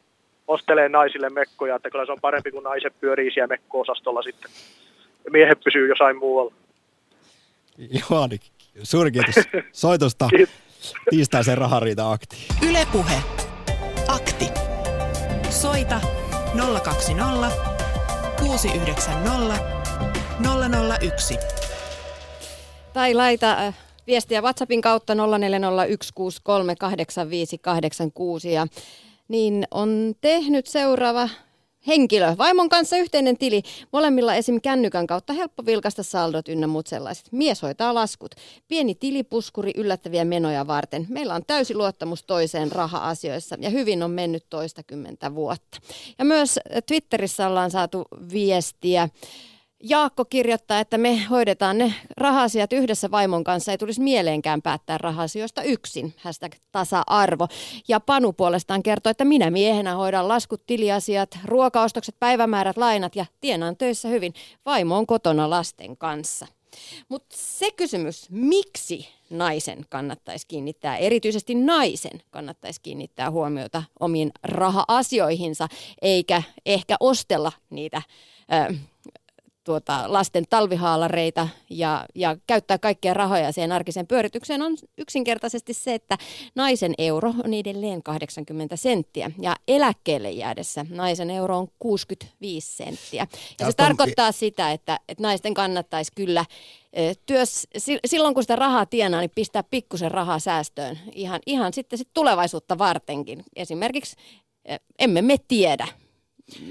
[SPEAKER 9] ostelee naisille mekkoja, että kyllä se on parempi, kun naiset pyörii siellä mekko-osastolla sitten. Ja miehet pysyy jossain muualla.
[SPEAKER 1] Joo, suuri kiitos [laughs] soitosta. Tiistaisen rahariita akti.
[SPEAKER 3] Ylepuhe. Akti. Soita 020 690 001.
[SPEAKER 2] Tai laita äh, viestiä WhatsAppin kautta 0401638586 ja niin on tehnyt seuraava henkilö. Vaimon kanssa yhteinen tili. Molemmilla esim. kännykän kautta helppo vilkasta saldot ynnä muut sellaiset. Mies hoitaa laskut. Pieni tilipuskuri yllättäviä menoja varten. Meillä on täysi luottamus toiseen raha-asioissa ja hyvin on mennyt toistakymmentä vuotta. Ja myös Twitterissä ollaan saatu viestiä. Jaakko kirjoittaa, että me hoidetaan ne rahasiat yhdessä vaimon kanssa. Ei tulisi mieleenkään päättää rahasioista yksin. Hashtag tasa-arvo. Ja Panu puolestaan kertoo, että minä miehenä hoidan laskut, tiliasiat, ruokaostokset, päivämäärät, lainat ja tienaan töissä hyvin. Vaimo on kotona lasten kanssa. Mutta se kysymys, miksi naisen kannattaisi kiinnittää, erityisesti naisen kannattaisi kiinnittää huomiota omiin raha-asioihinsa, eikä ehkä ostella niitä ö, tuota, lasten talvihaalareita ja, ja käyttää kaikkia rahoja siihen arkiseen pyöritykseen on yksinkertaisesti se, että naisen euro on edelleen 80 senttiä ja eläkkeelle jäädessä naisen euro on 65 senttiä. Ja se tarkoittaa sitä, että, että naisten kannattaisi kyllä työs, silloin kun sitä rahaa tienaa, niin pistää pikkusen rahaa säästöön ihan, ihan sitten sit tulevaisuutta vartenkin. Esimerkiksi emme me tiedä,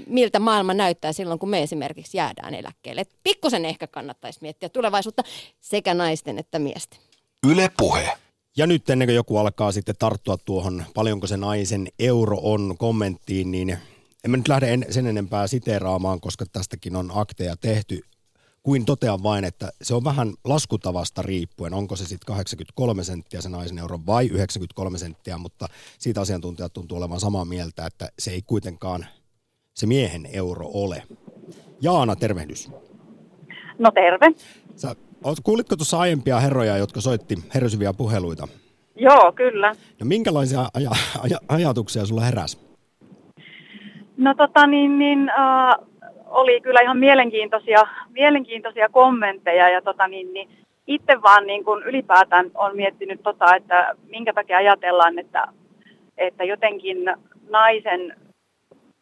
[SPEAKER 2] miltä maailma näyttää silloin, kun me esimerkiksi jäädään eläkkeelle. Et pikkusen ehkä kannattaisi miettiä tulevaisuutta sekä naisten että miesten.
[SPEAKER 1] Yle puhe. Ja nyt ennen kuin joku alkaa sitten tarttua tuohon, paljonko se naisen euro on kommenttiin, niin en mä nyt lähde sen enempää siteeraamaan, koska tästäkin on akteja tehty, kuin totean vain, että se on vähän laskutavasta riippuen, onko se sitten 83 senttiä se naisen euro vai 93 senttiä, mutta siitä asiantuntijat tuntuu olevan samaa mieltä, että se ei kuitenkaan se miehen euro ole. Jaana, tervehdys.
[SPEAKER 10] No terve.
[SPEAKER 1] Sä, kuulitko tuossa aiempia herroja, jotka soitti hersyviä puheluita?
[SPEAKER 10] Joo, kyllä.
[SPEAKER 1] No minkälaisia aja- aja- ajatuksia sulla heräsi?
[SPEAKER 10] No tota niin, niin äh, oli kyllä ihan mielenkiintoisia, mielenkiintoisia kommentteja ja tota niin, niin itse vaan niin kuin ylipäätään on miettinyt tota, että minkä takia ajatellaan, että, että jotenkin naisen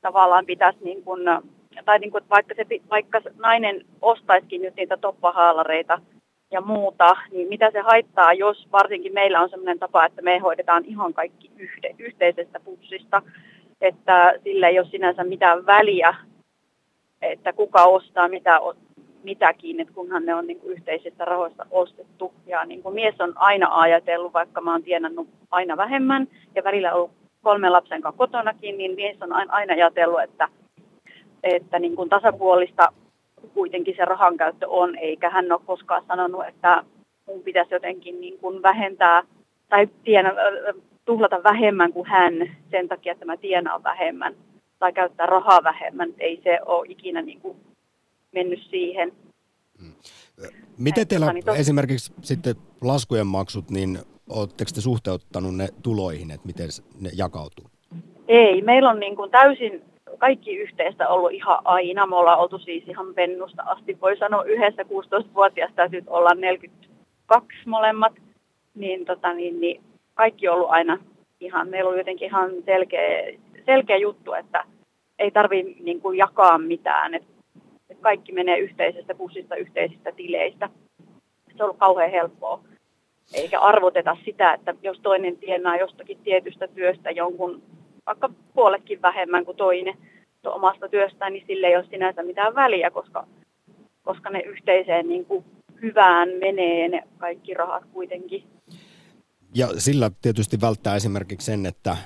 [SPEAKER 10] tavallaan pitäisi niin kuin, tai niin kuin, vaikka, se, vaikka nainen ostaisikin nyt niitä toppahaalareita ja muuta, niin mitä se haittaa, jos varsinkin meillä on sellainen tapa, että me hoidetaan ihan kaikki yhde, yhteisestä pussista, että sillä ei ole sinänsä mitään väliä, että kuka ostaa mitä, mitäkin, että kunhan ne on niin kuin yhteisistä rahoista ostettu. Ja niin kuin mies on aina ajatellut, vaikka mä oon tienannut aina vähemmän ja välillä ollut kolmen lapsen kanssa kotonakin, niin mies on aina ajatellut, että, että niin kuin tasapuolista kuitenkin se rahan käyttö on, eikä hän ole koskaan sanonut, että mun pitäisi jotenkin niin kuin vähentää tai tiena, tuhlata vähemmän kuin hän sen takia, että mä tienaan vähemmän tai käyttää rahaa vähemmän. Ei se ole ikinä niin kuin mennyt siihen.
[SPEAKER 1] Hmm. Miten teillä niin tos... esimerkiksi sitten laskujen maksut, niin oletteko te suhteuttanut ne tuloihin, että miten ne jakautuu?
[SPEAKER 10] Ei, meillä on niin kuin täysin kaikki yhteistä ollut ihan aina. Me ollaan oltu siis ihan pennusta asti. Voi sanoa yhdessä 16-vuotiaasta, nyt ollaan 42 molemmat. Niin, tota, niin, niin kaikki on ollut aina ihan, meillä on jotenkin ihan selkeä, selkeä juttu, että ei tarvitse niin kuin jakaa mitään. Et, et kaikki menee yhteisestä bussista, yhteisistä tileistä. Se on ollut kauhean helppoa. Eikä arvoteta sitä, että jos toinen tienaa jostakin tietystä työstä jonkun vaikka puolekin vähemmän kuin toinen omasta työstään, niin sille ei ole sinänsä mitään väliä, koska, koska ne yhteiseen niin kuin hyvään menee ne kaikki rahat kuitenkin.
[SPEAKER 1] Ja sillä tietysti välttää esimerkiksi sen, että,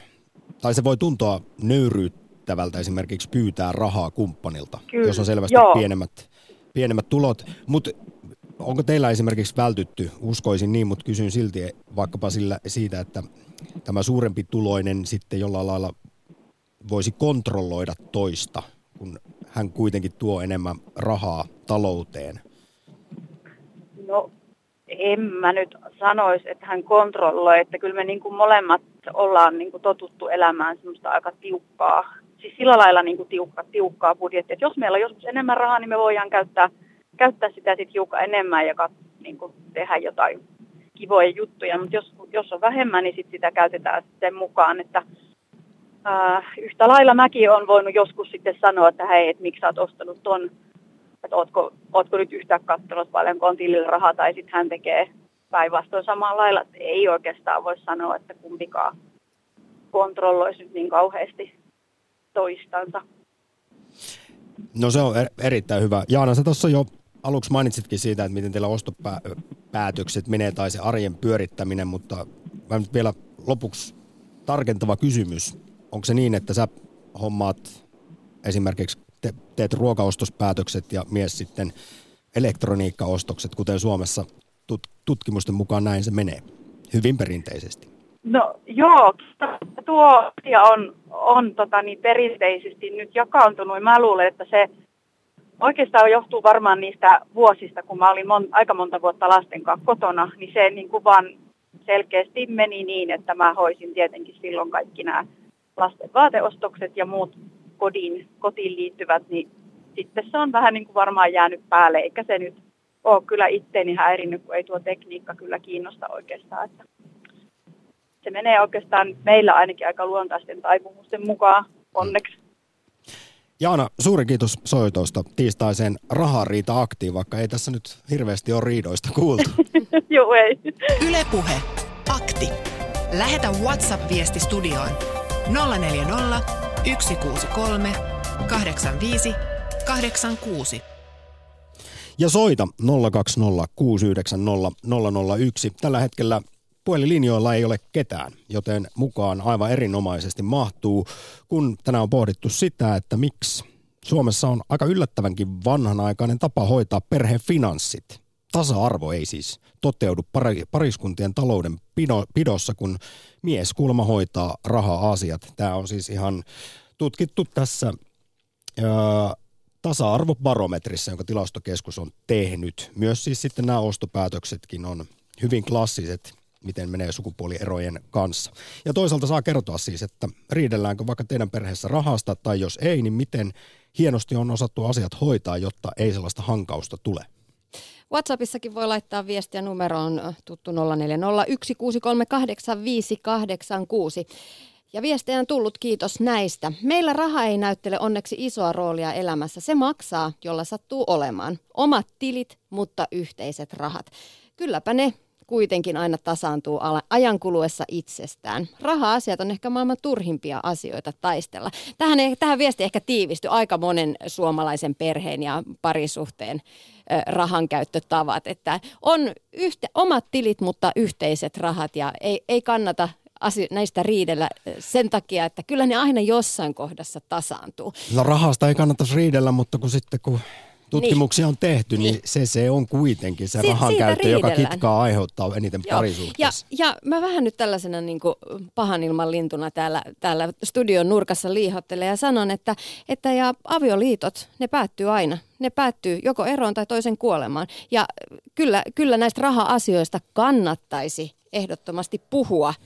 [SPEAKER 1] tai se voi tuntua nöyryyttävältä esimerkiksi pyytää rahaa kumppanilta, Kyllä, jos on selvästi pienemmät, pienemmät tulot. Mutta onko teillä esimerkiksi vältytty, uskoisin niin, mutta kysyn silti vaikkapa sillä, siitä, että tämä suurempi tuloinen sitten jollain lailla voisi kontrolloida toista, kun hän kuitenkin tuo enemmän rahaa talouteen?
[SPEAKER 10] No en mä nyt sanoisi, että hän kontrolloi, että kyllä me niin kuin molemmat ollaan niin kuin totuttu elämään semmoista aika tiukkaa, siis sillä lailla niin kuin tiukka, tiukkaa budjettia, että jos meillä on joskus enemmän rahaa, niin me voidaan käyttää, käyttää sitä sitten hiukan enemmän ja kat, niin kuin tehdä jotain kivoja juttuja, mutta jos, jos on vähemmän, niin sit sitä käytetään sen mukaan, että äh, yhtä lailla mäkin on voinut joskus sitten sanoa, että hei, että miksi sä oot ostanut ton että ootko, ootko nyt yhtään katsonut paljonko on tilillä rahaa, tai sitten hän tekee päinvastoin samalla lailla. Että ei oikeastaan voi sanoa, että kumpikaan kontrolloisi niin kauheasti toistansa.
[SPEAKER 1] No se on er, erittäin hyvä. Jaana, sä tuossa jo aluksi mainitsitkin siitä, että miten teillä ostopäätökset menee tai se arjen pyörittäminen, mutta vielä lopuksi tarkentava kysymys. Onko se niin, että sä hommaat esimerkiksi te, teet ruokaostospäätökset ja mies sitten elektroniikkaostokset, kuten Suomessa tut, tutkimusten mukaan näin se menee, hyvin perinteisesti.
[SPEAKER 10] No joo, tuo asia on, on tota, niin perinteisesti nyt jakaantunut. Mä luulen, että se oikeastaan johtuu varmaan niistä vuosista, kun mä olin mon, aika monta vuotta lasten kanssa kotona, niin se niin kuin vaan selkeästi meni niin, että mä hoisin tietenkin silloin kaikki nämä lasten vaateostokset ja muut kodin, kotiin liittyvät, niin sitten se on vähän niin kuin varmaan jäänyt päälle, eikä se nyt ole kyllä itteeni häirinnyt, kun ei tuo tekniikka kyllä kiinnosta oikeastaan. Että se menee oikeastaan meillä ainakin aika luontaisten taipumusten mukaan, onneksi.
[SPEAKER 1] Jaana, suuri kiitos soitosta tiistaiseen rahariita aktiin, vaikka ei tässä nyt hirveästi ole riidoista kuultu. [laughs]
[SPEAKER 10] Joo, ei.
[SPEAKER 3] Ylepuhe akti. Lähetä WhatsApp-viesti studioon 040 163 85 86.
[SPEAKER 1] Ja soita 020 690 001. Tällä hetkellä puhelinlinjoilla ei ole ketään, joten mukaan aivan erinomaisesti mahtuu, kun tänään on pohdittu sitä, että miksi Suomessa on aika yllättävänkin vanhanaikainen tapa hoitaa perheen finanssit. Tasa-arvo ei siis toteudu pariskuntien talouden pidossa, kun mies kuulemma hoitaa raha-asiat. Tämä on siis ihan tutkittu tässä tasa-arvobarometrissa, jonka tilastokeskus on tehnyt. Myös siis sitten nämä ostopäätöksetkin on hyvin klassiset, miten menee sukupuolierojen kanssa. Ja toisaalta saa kertoa siis, että riidelläänkö vaikka teidän perheessä rahasta, tai jos ei, niin miten hienosti on osattu asiat hoitaa, jotta ei sellaista hankausta tule.
[SPEAKER 2] WhatsAppissakin voi laittaa viestiä numeroon tuttu 0401638586. Ja viestejä on tullut, kiitos näistä. Meillä raha ei näyttele onneksi isoa roolia elämässä. Se maksaa, jolla sattuu olemaan. Omat tilit, mutta yhteiset rahat. Kylläpä ne kuitenkin aina tasaantuu ajan kuluessa itsestään. Raha-asiat on ehkä maailman turhimpia asioita taistella. Tähän, tähän viesti ehkä tiivistyi aika monen suomalaisen perheen ja parisuhteen rahankäyttötavat, että on yhte, omat tilit, mutta yhteiset rahat ja ei, ei kannata asio- näistä riidellä sen takia, että kyllä ne aina jossain kohdassa tasaantuu.
[SPEAKER 1] No rahasta ei kannattaisi riidellä, mutta kun sitten kun tutkimuksia niin. on tehty, niin, niin se, se on kuitenkin se si- rahan käyttö, joka kitkaa aiheuttaa eniten Joo. parisuhteessa.
[SPEAKER 2] Ja, ja mä vähän nyt tällaisena niin kuin pahan ilman lintuna täällä, täällä studion nurkassa liihottelen ja sanon, että, että ja avioliitot, ne päättyy aina. Ne päättyy joko eroon tai toisen kuolemaan. Ja kyllä, kyllä näistä raha-asioista kannattaisi ehdottomasti puhua –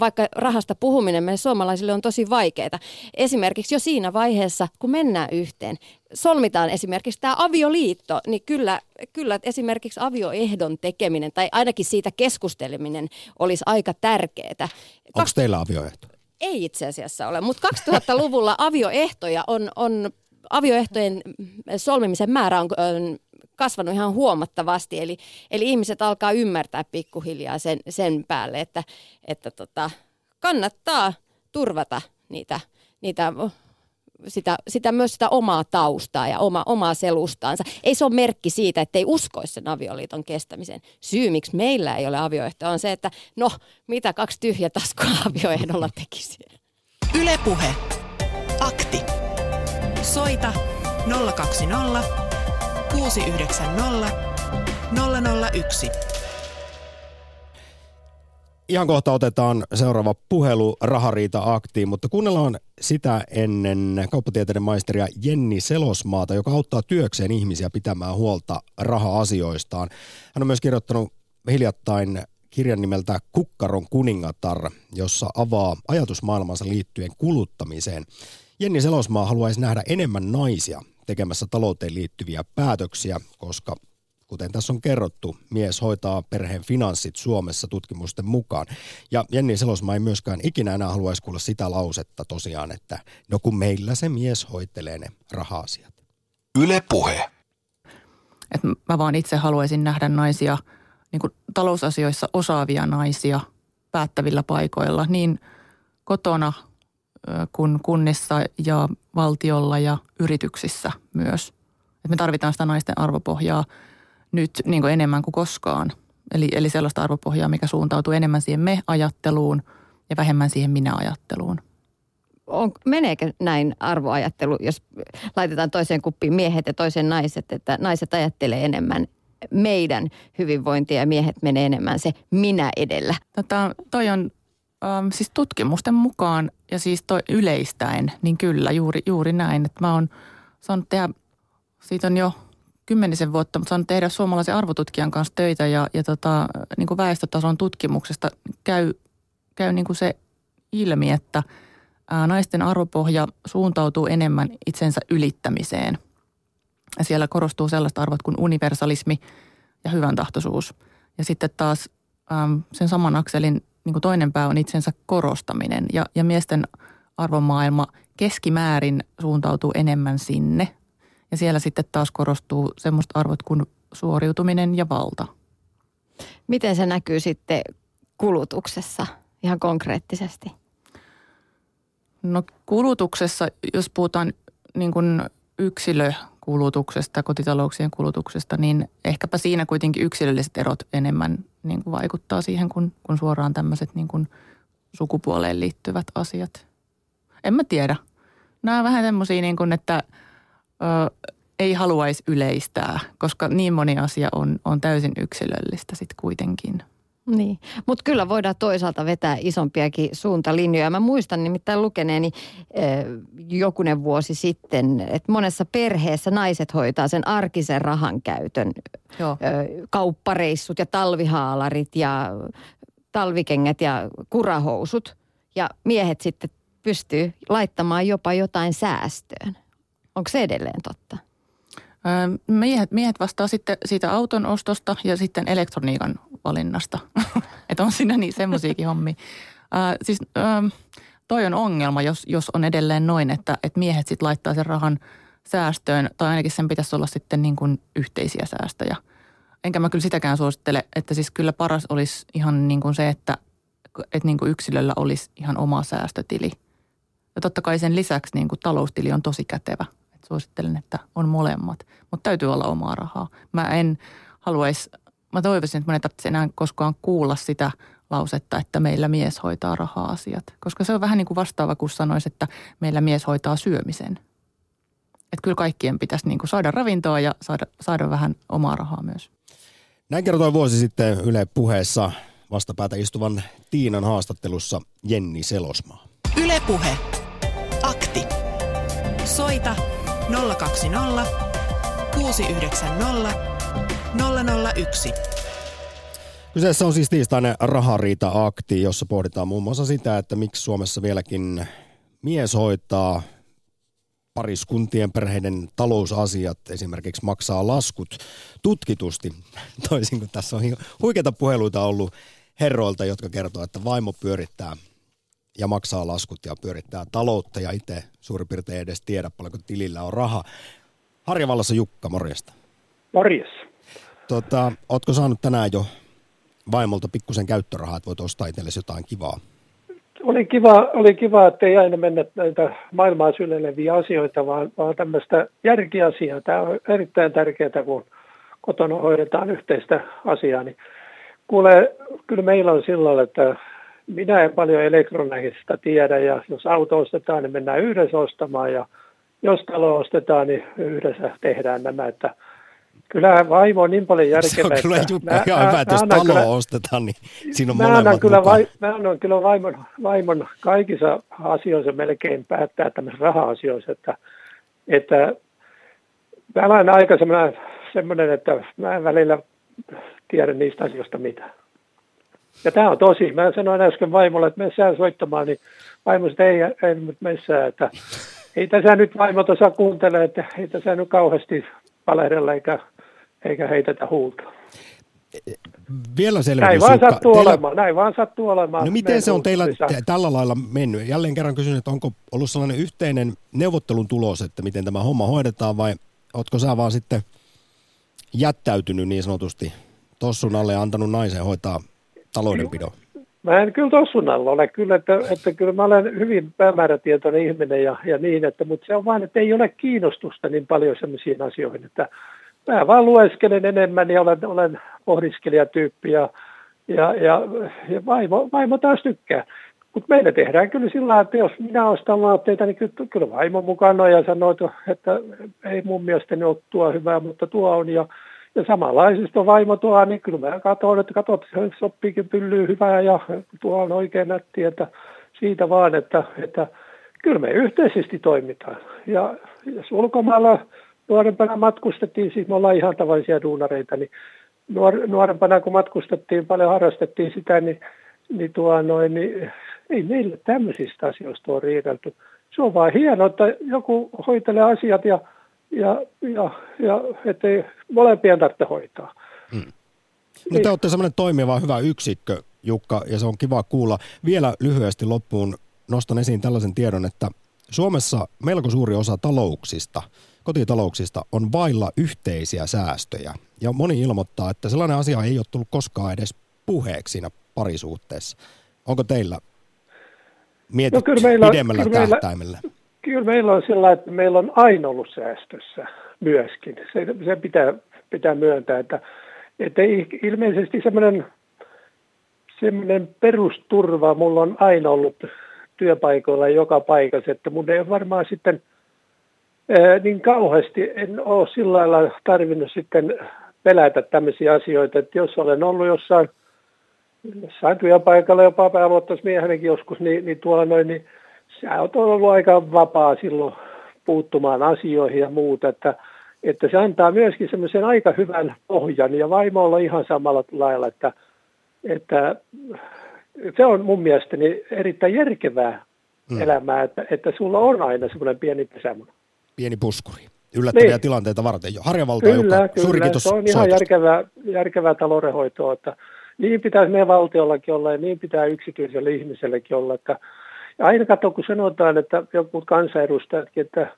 [SPEAKER 2] vaikka rahasta puhuminen meille suomalaisille on tosi vaikeaa. Esimerkiksi jo siinä vaiheessa, kun mennään yhteen, solmitaan esimerkiksi tämä avioliitto, niin kyllä, kyllä esimerkiksi avioehdon tekeminen tai ainakin siitä keskusteleminen olisi aika tärkeää.
[SPEAKER 1] Onko teillä avioehto?
[SPEAKER 2] Ei itse asiassa ole, mutta 2000-luvulla avioehtoja on, on avioehtojen solmimisen määrä on, on kasvanut ihan huomattavasti. Eli, eli ihmiset alkaa ymmärtää pikkuhiljaa sen, sen päälle, että, että tota, kannattaa turvata niitä, niitä sitä, sitä, myös sitä omaa taustaa ja oma, omaa selustaansa. Ei se ole merkki siitä, että ei uskoisi sen avioliiton kestämiseen. Syy, miksi meillä ei ole avioehtoa, on se, että no, mitä kaksi tyhjä taskua [laughs] avioehdolla tekisi.
[SPEAKER 3] Ylepuhe. Akti. Soita 020 690 001.
[SPEAKER 1] Ihan kohta otetaan seuraava puhelu Rahariita-aktiin, mutta kuunnellaan sitä ennen kauppatieteiden maisteria Jenni Selosmaata, joka auttaa työkseen ihmisiä pitämään huolta raha-asioistaan. Hän on myös kirjoittanut hiljattain kirjan nimeltä Kukkaron kuningatar, jossa avaa ajatusmaailmansa liittyen kuluttamiseen. Jenni Selosmaa haluaisi nähdä enemmän naisia tekemässä talouteen liittyviä päätöksiä, koska kuten tässä on kerrottu, mies hoitaa perheen finanssit Suomessa tutkimusten mukaan. Ja Jenni Selosma ei myöskään ikinä enää haluaisi kuulla sitä lausetta tosiaan, että no kun meillä se mies hoitelee ne raha-asiat.
[SPEAKER 11] Yle puhe. Et mä vaan itse haluaisin nähdä naisia, niin kuin talousasioissa osaavia naisia päättävillä paikoilla, niin kotona kuin kunnissa ja valtiolla ja yrityksissä myös. Et me tarvitaan sitä naisten arvopohjaa nyt niin kuin enemmän kuin koskaan. Eli, eli sellaista arvopohjaa, mikä suuntautuu enemmän siihen me-ajatteluun ja vähemmän siihen minä-ajatteluun.
[SPEAKER 2] On, meneekö näin arvoajattelu, jos laitetaan toiseen kuppiin miehet ja toiseen naiset, että naiset ajattelee enemmän meidän hyvinvointia ja miehet menee enemmän se minä edellä?
[SPEAKER 11] Tota, toi on ähm, siis tutkimusten mukaan ja siis toi yleistäen, niin kyllä juuri, juuri näin. Että mä oon saanut tehdä, siitä on jo kymmenisen vuotta, mutta saanut tehdä suomalaisen arvotutkijan kanssa töitä ja, ja tota, niin kuin väestötason tutkimuksesta käy, käy niin kuin se ilmi, että ää, naisten arvopohja suuntautuu enemmän itsensä ylittämiseen. Ja siellä korostuu sellaiset arvot kuin universalismi ja hyvän tahtoisuus. Ja sitten taas äm, sen saman akselin niin kuin toinen pää on itsensä korostaminen ja, ja miesten arvomaailma keskimäärin suuntautuu enemmän sinne. Ja siellä sitten taas korostuu semmoiset arvot kuin suoriutuminen ja valta.
[SPEAKER 2] Miten se näkyy sitten kulutuksessa ihan konkreettisesti?
[SPEAKER 11] No kulutuksessa, jos puhutaan niin kuin yksilö kulutuksesta, kotitalouksien kulutuksesta, niin ehkäpä siinä kuitenkin yksilölliset erot enemmän niin kuin vaikuttaa siihen, kun, kun suoraan tämmöiset niin kuin sukupuoleen liittyvät asiat. En mä tiedä. Nämä on vähän semmoisia, niin kuin, että ö, ei haluaisi yleistää, koska niin moni asia on, on täysin yksilöllistä sitten kuitenkin.
[SPEAKER 2] Niin, mutta kyllä voidaan toisaalta vetää isompiakin suuntalinjoja. Mä muistan nimittäin lukeneeni äh, jokunen vuosi sitten, että monessa perheessä naiset hoitaa sen arkisen rahan käytön. Joo. Äh, kauppareissut ja talvihaalarit ja talvikengät ja kurahousut. Ja miehet sitten pystyy laittamaan jopa jotain säästöön. Onko se edelleen totta?
[SPEAKER 11] Miehet, miehet vastaa sitten siitä auton ostosta ja sitten elektroniikan valinnasta. [laughs] että on siinä niin semmoisiakin hommia. Äh, siis äh, toi on ongelma, jos, jos on edelleen noin, että, että miehet sitten laittaa sen rahan säästöön, tai ainakin sen pitäisi olla sitten niin kuin yhteisiä säästöjä. Enkä mä kyllä sitäkään suosittele, että siis kyllä paras olisi ihan niin kuin se, että, että niin kuin yksilöllä olisi ihan oma säästötili. Ja totta kai sen lisäksi niin kuin taloustili on tosi kätevä. Et suosittelen, että on molemmat, mutta täytyy olla omaa rahaa. Mä en haluaisi mä toivoisin, että mä en tarvitse enää koskaan kuulla sitä lausetta, että meillä mies hoitaa raha-asiat. Koska se on vähän niin kuin vastaava, kun sanoisi, että meillä mies hoitaa syömisen. Että kyllä kaikkien pitäisi niin kuin saada ravintoa ja saada, saada vähän omaa rahaa myös.
[SPEAKER 1] Näin kertoi vuosi sitten Yle puheessa vastapäätä istuvan Tiinan haastattelussa Jenni Selosmaa.
[SPEAKER 3] Yle puhe. Akti. Soita 020 690 001.
[SPEAKER 1] Kyseessä on siis tiistainen rahariita-akti, jossa pohditaan muun muassa sitä, että miksi Suomessa vieläkin mies hoitaa pariskuntien perheiden talousasiat, esimerkiksi maksaa laskut tutkitusti, toisin kuin tässä on huikeita puheluita ollut herroilta, jotka kertoo, että vaimo pyörittää ja maksaa laskut ja pyörittää taloutta ja itse suurin piirtein edes tiedä paljonko tilillä on raha. Harjavallassa Jukka, morjesta.
[SPEAKER 12] Morjes.
[SPEAKER 1] Tota, ootko saanut tänään jo vaimolta pikkusen käyttörahaa, että voit ostaa itsellesi jotain kivaa?
[SPEAKER 12] Oli kiva, oli kiva, että ei aina mennä näitä maailmaa syleileviä asioita, vaan, vaan tämmöistä järkiasiaa. Tämä on erittäin tärkeää, kun kotona hoidetaan yhteistä asiaa. Niin kuule, kyllä meillä on sillä että minä en paljon elektroniikasta tiedä, ja jos auto ostetaan, niin mennään yhdessä ostamaan, ja jos talo ostetaan, niin yhdessä tehdään nämä, että – Kyllä vaimo on niin paljon järkevää.
[SPEAKER 1] Se on kyllä Jukka ihan hyvä, että jos talo kyllä, ostetaan, niin siinä on
[SPEAKER 12] mä
[SPEAKER 1] molemmat
[SPEAKER 12] kyllä, vai, mä annan kyllä vaimon, vaimon kaikissa asioissa melkein päättää tämmöisissä raha-asioissa, että, että mä olen aika semmoinen, että mä en välillä tiedä niistä asioista mitään. Ja tämä on tosi. Mä sanoin äsken vaimolle, että mennään soittamaan, niin vaimo että ei, ei nyt messään, että ei tässä nyt vaimo tuossa kuuntele, että ei tässä nyt kauheasti valehdella eikä eikä heitetä huulta.
[SPEAKER 1] Vielä selvennys.
[SPEAKER 12] Näin vaan sattuu teillä... olemaan, näin vaan sattuu olemaan.
[SPEAKER 1] No miten se on teillä t- tällä lailla mennyt? Jälleen kerran kysyn, että onko ollut sellainen yhteinen neuvottelun tulos, että miten tämä homma hoidetaan vai ootko sä vaan sitten jättäytynyt niin sanotusti tossun alle ja antanut naisen hoitaa taloudenpidon?
[SPEAKER 12] Mä en kyllä tossun alla ole, kyllä, että, että kyllä mä olen hyvin päämäärätietoinen ihminen ja, ja niin, että, mutta se on vaan, että ei ole kiinnostusta niin paljon sellaisiin asioihin, että mä vaan lueskelen enemmän ja olen, olen pohdiskelijatyyppi ja, ja, ja, ja vaimo, vaimo taas tykkää. Mutta meillä tehdään kyllä sillä että jos minä ostan vaatteita, niin kyllä, kyllä vaimo mukana ja sanoo, että ei mun mielestäni ole tuo hyvää, mutta tuo on. Ja, ja samanlaisista vaimo tuo, niin kyllä mä katson, että katsot, se sopiikin pyllyyn hyvää ja tuo on oikein nätti, että siitä vaan, että, että kyllä me yhteisesti toimitaan. Ja jos ulkomailla nuorempana matkustettiin, siis me ollaan ihan tavallisia duunareita, niin nuor, nuorempana kun matkustettiin, paljon harrastettiin sitä, niin, niin, tuo noin, niin ei meille tämmöisistä asioista ole riidelty. Se on vaan hienoa, että joku hoitelee asiat ja, ja, ja, ja ettei molempien tarvitse hoitaa. Hmm.
[SPEAKER 1] No te olette semmoinen toimiva hyvä yksikkö, Jukka, ja se on kiva kuulla. Vielä lyhyesti loppuun nostan esiin tällaisen tiedon, että Suomessa melko suuri osa talouksista – kotitalouksista on vailla yhteisiä säästöjä. Ja moni ilmoittaa, että sellainen asia ei ole tullut koskaan edes puheeksi siinä parisuhteessa. Onko teillä mietitty no, kyllä meillä, pidemmällä kyllä tähtäimellä?
[SPEAKER 12] Meillä, kyllä meillä on sillä, että meillä on aina ollut säästössä myöskin. Se, se pitää, pitää myöntää, että, että ilmeisesti semmoinen, semmoinen perusturva mulla on aina ollut työpaikoilla joka paikassa, että mun ei varmaan sitten – niin kauheasti en ole sillä lailla tarvinnut sitten pelätä tämmöisiä asioita, että jos olen ollut jossain jossain työpaikalla jopa pääluottamusmiehenäkin joskus, niin, niin tuolla noin, niin sä oot ollut aika vapaa silloin puuttumaan asioihin ja muuta, että, että se antaa myöskin semmoisen aika hyvän pohjan ja vaimolla ihan samalla lailla, että, että se on mun mielestäni erittäin järkevää hmm. elämää, että, että sulla on aina semmoinen pieni pesämuna.
[SPEAKER 1] Pieni puskuri. Yllättäviä niin. tilanteita varten. Harjavalta
[SPEAKER 12] kyllä, joka, kyllä. Suuri kiitos se on ihan järkevää, järkevää taloudenhoitoa, että niin pitäisi meidän valtiollakin olla ja niin pitää yksityiselle ihmisellekin olla, että ja aina katso, kun sanotaan, että joku kansanedustajatkin, että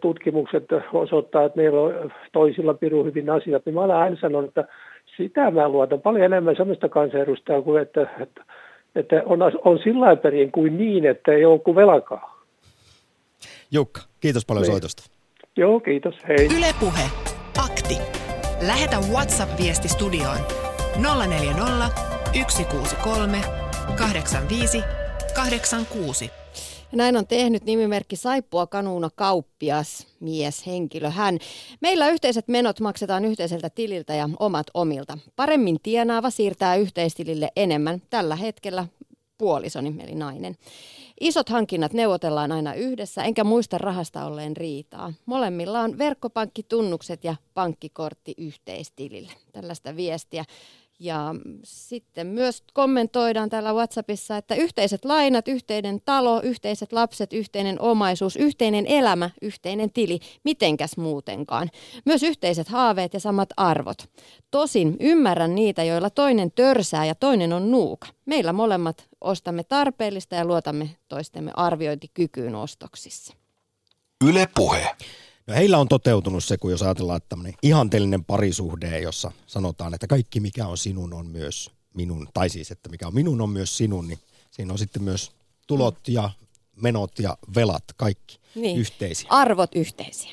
[SPEAKER 12] tutkimukset osoittaa, että meillä on toisilla piru hyvin asiat, niin mä olen aina sanonut, että sitä mä luotan paljon enemmän sellaista kansanedustajaa kuin, että, että, että on, on sillä perin kuin niin, että ei ole kuin velkaa.
[SPEAKER 1] Jukka, kiitos paljon niin. soitosta.
[SPEAKER 12] Joo, kiitos. Hei.
[SPEAKER 3] Ylepuhe. Akti. Lähetä WhatsApp-viesti studioon 040 163 85 86.
[SPEAKER 2] Näin on tehnyt nimimerkki Saippua Kanuuna Kauppias, mies, henkilö, hän. Meillä yhteiset menot maksetaan yhteiseltä tililtä ja omat omilta. Paremmin tienaava siirtää yhteistilille enemmän. Tällä hetkellä puolisoni, eli nainen. Isot hankinnat neuvotellaan aina yhdessä, enkä muista rahasta olleen riitaa. Molemmilla on verkkopankkitunnukset ja pankkikortti yhteistilille. Tällaista viestiä. Ja sitten myös kommentoidaan täällä WhatsAppissa, että yhteiset lainat, yhteinen talo, yhteiset lapset, yhteinen omaisuus, yhteinen elämä, yhteinen tili, mitenkäs muutenkaan. Myös yhteiset haaveet ja samat arvot. Tosin ymmärrän niitä, joilla toinen törsää ja toinen on nuuka. Meillä molemmat ostamme tarpeellista ja luotamme toistemme arviointikykyyn ostoksissa.
[SPEAKER 1] Yle puhe. No heillä on toteutunut se, kun jos ajatellaan, että tämmöinen ihanteellinen parisuhde, jossa sanotaan, että kaikki mikä on sinun on myös minun, tai siis että mikä on minun on myös sinun, niin siinä on sitten myös tulot ja menot ja velat, kaikki niin. yhteisiä.
[SPEAKER 2] Arvot yhteisiä.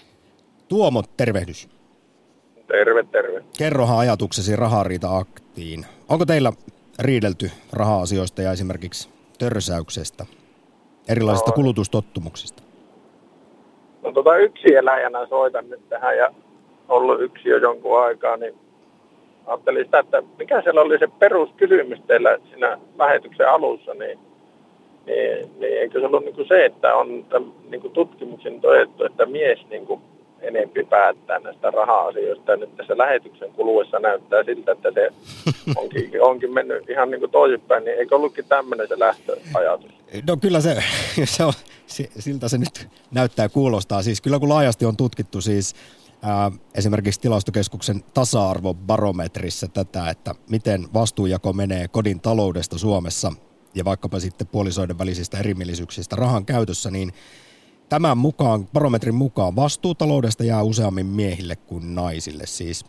[SPEAKER 1] Tuomo, tervehdys.
[SPEAKER 13] Terve, terve.
[SPEAKER 1] Kerrohan ajatuksesi rahariita-aktiin. Onko teillä riidelty raha-asioista ja esimerkiksi törsäyksestä, erilaisista no. kulutustottumuksista?
[SPEAKER 13] No tota yksi eläjänä soitan nyt tähän ja ollut yksi jo jonkun aikaa, niin ajattelin sitä, että mikä siellä oli se peruskysymys teillä siinä lähetyksen alussa, niin, niin, niin eikö se ollut niin kuin se, että on tämän, niin kuin tutkimuksen todettu, että mies niin kuin enempi päättää näistä raha-asioista. Ja nyt tässä lähetyksen kuluessa näyttää siltä, että se [laughs] onkin, onkin mennyt ihan niin kuin toisinpäin. Niin eikö ollutkin tämmöinen se lähtöajatus?
[SPEAKER 1] No kyllä se, [laughs] se on, siltä se nyt näyttää kuulostaa. Siis kyllä kun laajasti on tutkittu siis ää, esimerkiksi tilastokeskuksen tasa-arvobarometrissa tätä, että miten vastuujako menee kodin taloudesta Suomessa ja vaikkapa sitten puolisoiden välisistä erimielisyyksistä rahan käytössä, niin Tämän mukaan, barometrin mukaan vastuutaloudesta jää useammin miehille kuin naisille. Siis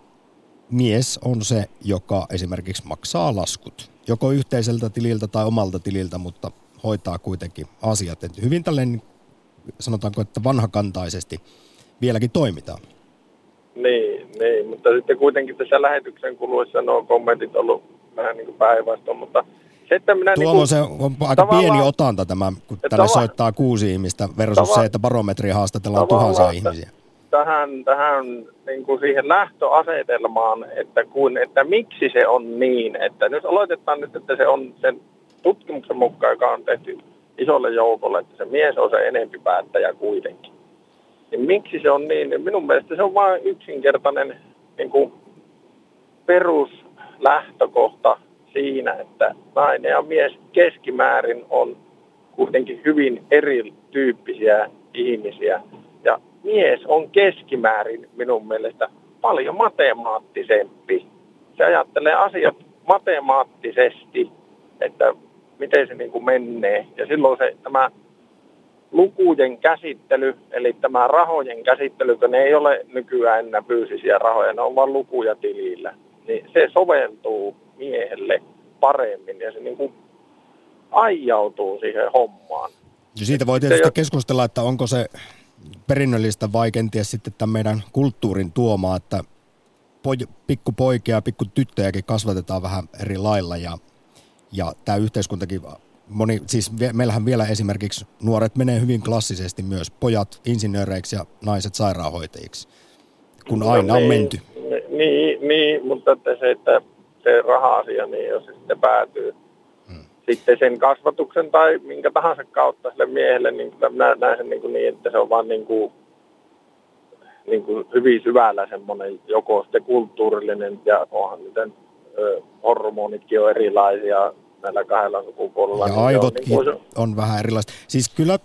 [SPEAKER 1] mies on se, joka esimerkiksi maksaa laskut. Joko yhteiseltä tililtä tai omalta tililtä, mutta hoitaa kuitenkin asiat. Et hyvin tällainen, sanotaanko, että vanhakantaisesti vieläkin toimitaan.
[SPEAKER 13] Niin, niin, mutta sitten kuitenkin tässä lähetyksen kuluessa nuo kommentit ollut vähän niin kuin päinvastoin, mutta
[SPEAKER 1] se, että minä Tuomo, niin kuin, se on aika pieni otanta tämä, kun tänne soittaa kuusi ihmistä versus tava- se, että barometria haastatellaan tuhansia ihmisiä.
[SPEAKER 13] Tähän, tähän niin kuin siihen lähtöasetelmaan, että, kun, että miksi se on niin, että nyt aloitetaan nyt, että se on sen tutkimuksen mukaan, joka on tehty isolle joukolle, että se mies on se enempi päättäjä kuitenkin. Niin miksi se on niin? niin minun mielestä se on vain yksinkertainen niin kuin peruslähtökohta siinä, että nainen ja mies keskimäärin on kuitenkin hyvin erityyppisiä ihmisiä. Ja mies on keskimäärin minun mielestä paljon matemaattisempi. Se ajattelee asiat matemaattisesti, että miten se niin kuin menee. Ja silloin se tämä lukujen käsittely, eli tämä rahojen käsittely, kun ne ei ole nykyään enää fyysisiä rahoja, ne on vain lukuja tilillä, niin se soveltuu miehelle paremmin ja se niin kuin aijautuu siihen hommaan.
[SPEAKER 1] Ja siitä voi tietysti se, keskustella, että onko se perinnöllistä vai kenties sitten tämän meidän kulttuurin tuomaa, että poj- pikkupoikia ja pikkutyttöjäkin kasvatetaan vähän eri lailla ja, ja tämä yhteiskuntakin moni, siis meillähän vielä esimerkiksi nuoret menee hyvin klassisesti myös, pojat insinööreiksi ja naiset sairaanhoitajiksi, kun no aina niin, on menty.
[SPEAKER 13] Niin, niin mutta että se, että se raha-asia, niin jos se sitten päätyy hmm. sitten sen kasvatuksen tai minkä tahansa kautta sille miehelle, niin mä näen sen niin, kuin niin että se on vaan niin kuin, niin kuin hyvin syvällä semmoinen joko sitten kulttuurillinen ja onhan miten hormonitkin on erilaisia näillä kahdella sukupuolella.
[SPEAKER 1] Ja niin aivotkin on, niin kuin... on vähän erilaista. Siis kyllä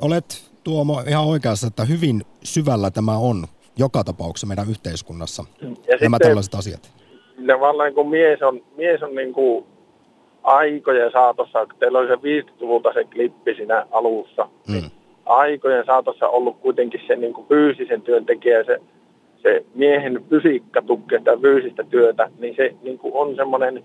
[SPEAKER 1] olet Tuomo ihan oikeassa, että hyvin syvällä tämä on joka tapauksessa meidän yhteiskunnassa, ja nämä sitten, tällaiset asiat.
[SPEAKER 13] Ne vallan kun mies on, mies on niin kuin aikojen saatossa, kun teillä oli se 50-luvulta se klippi siinä alussa, mm. niin aikojen saatossa ollut kuitenkin se niin kuin fyysisen työntekijä, se, se miehen fysiikka tukee sitä fyysistä työtä, niin se niin kuin on semmoinen,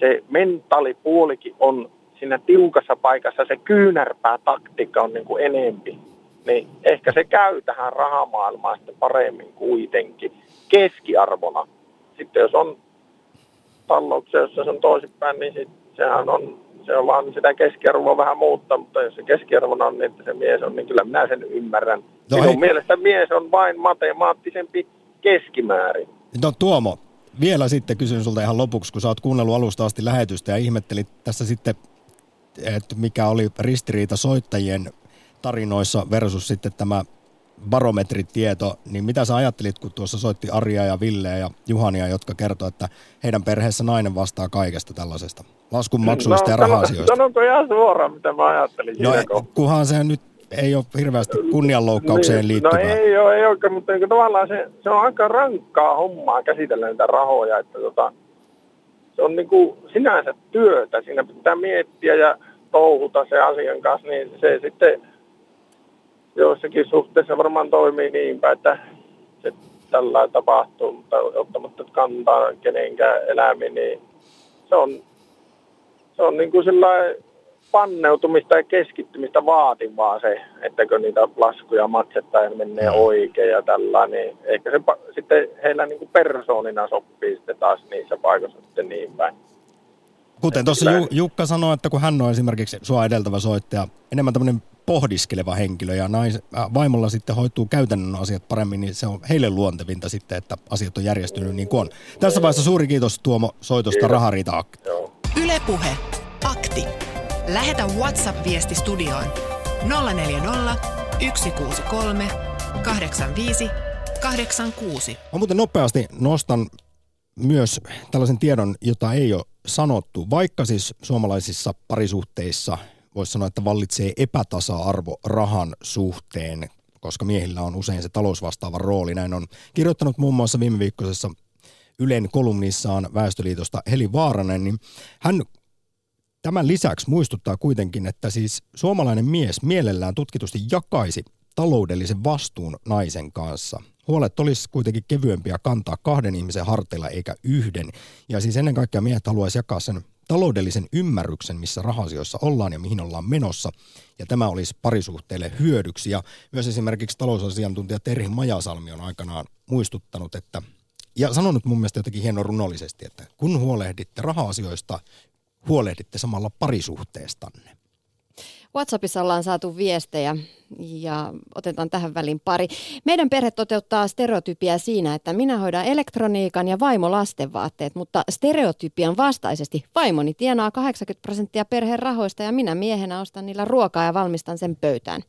[SPEAKER 13] se mentaalipuolikin on siinä tiukassa paikassa, se kyynärpää taktiikka on niin kuin enempi. Niin ehkä se käy tähän rahamaailmaan sitten paremmin kuitenkin keskiarvona. Sitten jos on talouksia, jossa se on toisinpäin, niin sit sehän on se on vaan sitä keskiarvoa vähän muuttaa, mutta jos se keskiarvona on niin, että se mies on, niin kyllä minä sen ymmärrän. No Minun mielestä mies on vain matemaattisempi keskimäärin.
[SPEAKER 1] No Tuomo, vielä sitten kysyn sulta ihan lopuksi, kun sä oot kuunnellut alusta asti lähetystä ja ihmettelit tässä sitten, että mikä oli ristiriita soittajien tarinoissa versus sitten tämä barometritieto, niin mitä sä ajattelit, kun tuossa soitti Arja ja Ville ja Juhania, jotka kertoi, että heidän perheessä nainen vastaa kaikesta tällaisesta laskunmaksuista no, ja raha-asioista?
[SPEAKER 13] Sanonko ihan suoraan, mitä mä ajattelin.
[SPEAKER 1] No, kunhan se nyt ei ole hirveästi kunnianloukkaukseen niin, liittyvää.
[SPEAKER 13] No ei ole, ei ole mutta niin tavallaan se, se on aika rankkaa hommaa käsitellä niitä rahoja, että tota, se on niin kuin sinänsä työtä, siinä pitää miettiä ja touhuta se asian kanssa, niin se sitten joissakin suhteissa varmaan toimii niinpä, että se tällä tapahtuu, mutta ottamatta kantaa kenenkään elämiin, niin se on, se on niin kuin panneutumista ja keskittymistä vaativaa se, ettäkö niitä laskuja maksettaa ja menee mm. oikein ja tällä, niin ehkä se sitten heillä niin kuin persoonina sopii sitten taas niissä paikoissa sitten niin päin.
[SPEAKER 1] Kuten tuossa Jukka sanoi, että kun hän on esimerkiksi sua edeltävä soittaja, enemmän tämmöinen pohdiskeleva henkilö ja nais, äh, vaimolla sitten hoituu käytännön asiat paremmin, niin se on heille luontevinta sitten, että asiat on järjestynyt niin kuin on. Tässä vaiheessa suuri kiitos Tuomo soitosta Rahariita Akti.
[SPEAKER 3] Ylepuhe Akti. Lähetä WhatsApp-viesti studioon 040 163 85 86.
[SPEAKER 1] Mä muuten nopeasti nostan myös tällaisen tiedon, jota ei ole sanottu, vaikka siis suomalaisissa parisuhteissa voisi sanoa, että vallitsee epätasa-arvo rahan suhteen, koska miehillä on usein se talousvastaava rooli. Näin on kirjoittanut muun muassa viime viikkoisessa Ylen kolumnissaan Väestöliitosta Heli Vaaranen, niin hän tämän lisäksi muistuttaa kuitenkin, että siis suomalainen mies mielellään tutkitusti jakaisi taloudellisen vastuun naisen kanssa. Huolet olisi kuitenkin kevyempiä kantaa kahden ihmisen harteilla eikä yhden. Ja siis ennen kaikkea miehet haluaisi jakaa sen taloudellisen ymmärryksen, missä rahasioissa ollaan ja mihin ollaan menossa. Ja tämä olisi parisuhteelle hyödyksi. Ja myös esimerkiksi talousasiantuntija Terhi Majasalmi on aikanaan muistuttanut, että ja sanonut mun mielestä jotenkin hienon runollisesti, että kun huolehditte raha-asioista, huolehditte samalla parisuhteestanne.
[SPEAKER 2] WhatsAppissa ollaan saatu viestejä ja otetaan tähän väliin pari. Meidän perhe toteuttaa stereotypia siinä, että minä hoidan elektroniikan ja vaimo lastenvaatteet, mutta stereotypian vastaisesti vaimoni tienaa 80 prosenttia perheen rahoista ja minä miehenä ostan niillä ruokaa ja valmistan sen pöytään.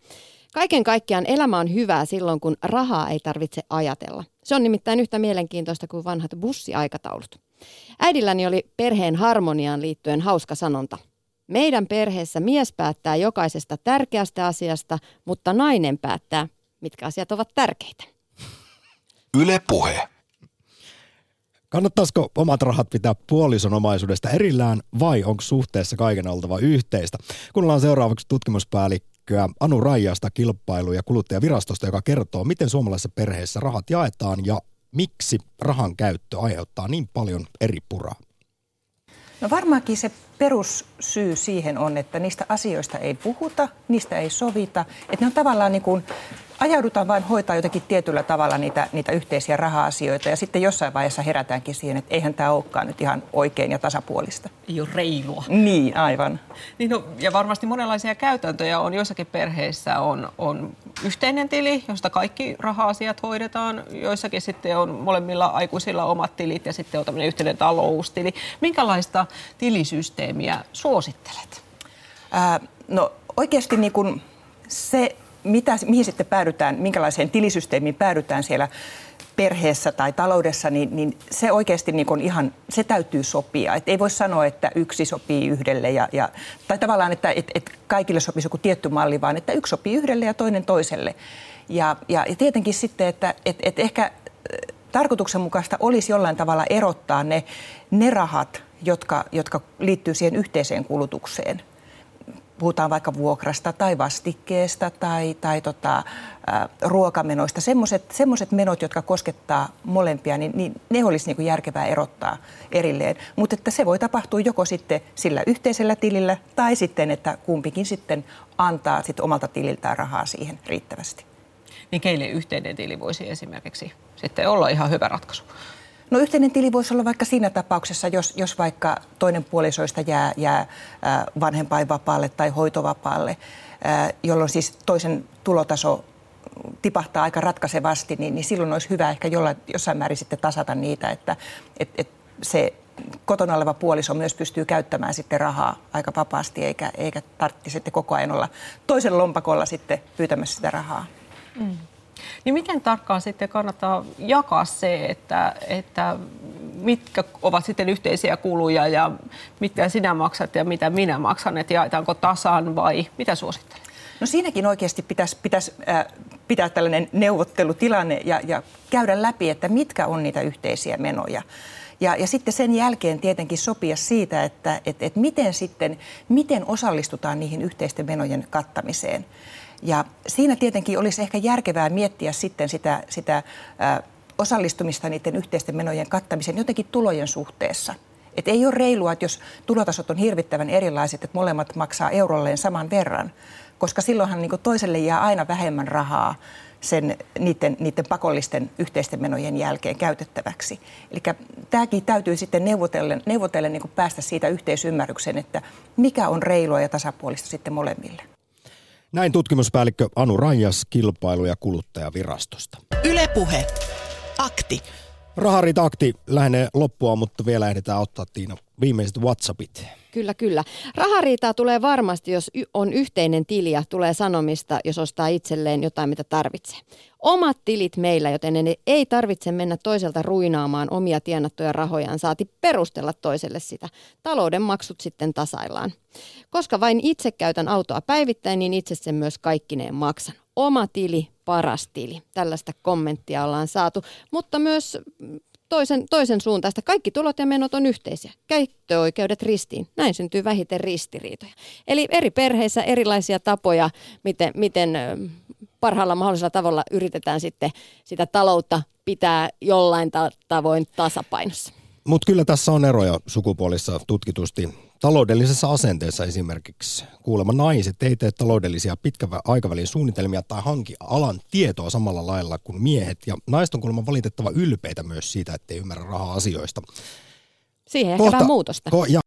[SPEAKER 2] Kaiken kaikkiaan elämä on hyvää silloin, kun rahaa ei tarvitse ajatella. Se on nimittäin yhtä mielenkiintoista kuin vanhat bussiaikataulut. Äidilläni oli perheen harmoniaan liittyen hauska sanonta – meidän perheessä mies päättää jokaisesta tärkeästä asiasta, mutta nainen päättää, mitkä asiat ovat tärkeitä.
[SPEAKER 1] Yle puhe. Kannattaisiko omat rahat pitää puolison omaisuudesta erillään vai onko suhteessa kaiken oltava yhteistä? Kuunnellaan seuraavaksi tutkimuspäällikköä Anu Raijasta kilpailu- ja kuluttajavirastosta, joka kertoo, miten suomalaisessa perheessä rahat jaetaan ja miksi rahan käyttö aiheuttaa niin paljon eri puraa.
[SPEAKER 14] No varmaankin se perussyy siihen on, että niistä asioista ei puhuta, niistä ei sovita. Että ne on tavallaan niin kuin ajaudutaan vain hoitaa jotenkin tietyllä tavalla niitä, niitä yhteisiä raha-asioita ja sitten jossain vaiheessa herätäänkin siihen, että eihän tämä olekaan nyt ihan oikein ja tasapuolista.
[SPEAKER 15] Ei ole reilua.
[SPEAKER 14] Niin, aivan.
[SPEAKER 15] Niin no, ja varmasti monenlaisia käytäntöjä on. Joissakin perheissä on, on yhteinen tili, josta kaikki raha-asiat hoidetaan. Joissakin sitten on molemmilla aikuisilla omat tilit ja sitten on tämmöinen yhteinen taloustili. Minkälaista tilisysteemiä suosittelet?
[SPEAKER 14] Ää, no oikeasti niin kun se mitä, mihin sitten päädytään, minkälaiseen tilisysteemiin päädytään siellä perheessä tai taloudessa, niin, niin se oikeasti niin kuin ihan, se täytyy sopia. Et ei voi sanoa, että yksi sopii yhdelle, ja, ja, tai tavallaan, että et, et kaikille sopisi joku tietty malli, vaan että yksi sopii yhdelle ja toinen toiselle. Ja, ja, ja tietenkin sitten, että et, et ehkä tarkoituksenmukaista olisi jollain tavalla erottaa ne, ne rahat, jotka, jotka liittyy siihen yhteiseen kulutukseen – puhutaan vaikka vuokrasta tai vastikkeesta tai, tai tota, ruokamenoista, semmoiset menot, jotka koskettaa molempia, niin, niin ne olisi niin kuin järkevää erottaa erilleen. Mutta että se voi tapahtua joko sitten sillä yhteisellä tilillä tai sitten, että kumpikin sitten antaa sit omalta tililtään rahaa siihen riittävästi.
[SPEAKER 15] Niin keille yhteinen tili voisi esimerkiksi sitten olla ihan hyvä ratkaisu?
[SPEAKER 14] No yhteinen tili voisi olla vaikka siinä tapauksessa, jos, jos vaikka toinen puolisoista jää, jää vanhempainvapaalle tai hoitovapaalle, jolloin siis toisen tulotaso tipahtaa aika ratkaisevasti, niin, niin silloin olisi hyvä ehkä jollain, jossain määrin sitten tasata niitä, että et, et se kotona oleva puoliso myös pystyy käyttämään sitten rahaa aika vapaasti, eikä, eikä tarvitse sitten koko ajan olla toisen lompakolla sitten pyytämässä sitä rahaa. Mm.
[SPEAKER 15] Niin miten tarkkaan sitten kannattaa jakaa se, että, että mitkä ovat sitten yhteisiä kuluja ja mitkä sinä maksat ja mitä minä maksan, että jaetaanko tasan vai mitä suosittelet?
[SPEAKER 14] No siinäkin oikeasti pitäisi, pitäisi äh, pitää tällainen neuvottelutilanne ja, ja käydä läpi, että mitkä on niitä yhteisiä menoja. Ja, ja sitten sen jälkeen tietenkin sopia siitä, että et, et miten sitten, miten osallistutaan niihin yhteisten menojen kattamiseen. Ja siinä tietenkin olisi ehkä järkevää miettiä sitten sitä, sitä osallistumista niiden yhteisten menojen kattamiseen jotenkin tulojen suhteessa. Et ei ole reilua, että jos tulotasot on hirvittävän erilaiset, että molemmat maksaa eurolleen saman verran, koska silloinhan niin toiselle jää aina vähemmän rahaa sen, niiden, niiden pakollisten yhteisten menojen jälkeen käytettäväksi. Eli tämäkin täytyy sitten neuvotellen, neuvotellen niin päästä siitä yhteisymmärrykseen, että mikä on reilua ja tasapuolista sitten molemmille.
[SPEAKER 1] Näin tutkimuspäällikkö Anu Rajas kilpailu- ja kuluttajavirastosta.
[SPEAKER 3] Ylepuhe. Akti.
[SPEAKER 1] Raharit akti lähenee loppua, mutta vielä ehditään ottaa Tiina viimeiset WhatsAppit.
[SPEAKER 2] Kyllä, kyllä. Rahariitaa tulee varmasti, jos on yhteinen tili ja tulee sanomista, jos ostaa itselleen jotain, mitä tarvitsee. Omat tilit meillä, joten ei tarvitse mennä toiselta ruinaamaan omia tienattuja rahojaan, saati perustella toiselle sitä. Talouden maksut sitten tasaillaan. Koska vain itse käytän autoa päivittäin, niin itse sen myös kaikkineen maksan. Oma tili, paras tili. Tällaista kommenttia ollaan saatu, mutta myös toisen, toisen suuntaista. Kaikki tulot ja menot on yhteisiä. Käyttöoikeudet ristiin. Näin syntyy vähiten ristiriitoja. Eli eri perheissä erilaisia tapoja, miten, miten parhaalla mahdollisella tavalla yritetään sitten sitä taloutta pitää jollain ta- tavoin tasapainossa.
[SPEAKER 1] Mutta kyllä tässä on eroja sukupuolissa tutkitusti. Taloudellisessa asenteessa esimerkiksi kuulemma naiset ei tee taloudellisia pitkän aikavälin suunnitelmia tai hanki alan tietoa samalla lailla kuin miehet. Ja naiset on kuulemma valitettava ylpeitä myös siitä, ettei ymmärrä rahaa asioista.
[SPEAKER 2] Siihen ehkä vähän muutosta.
[SPEAKER 1] Ko, ja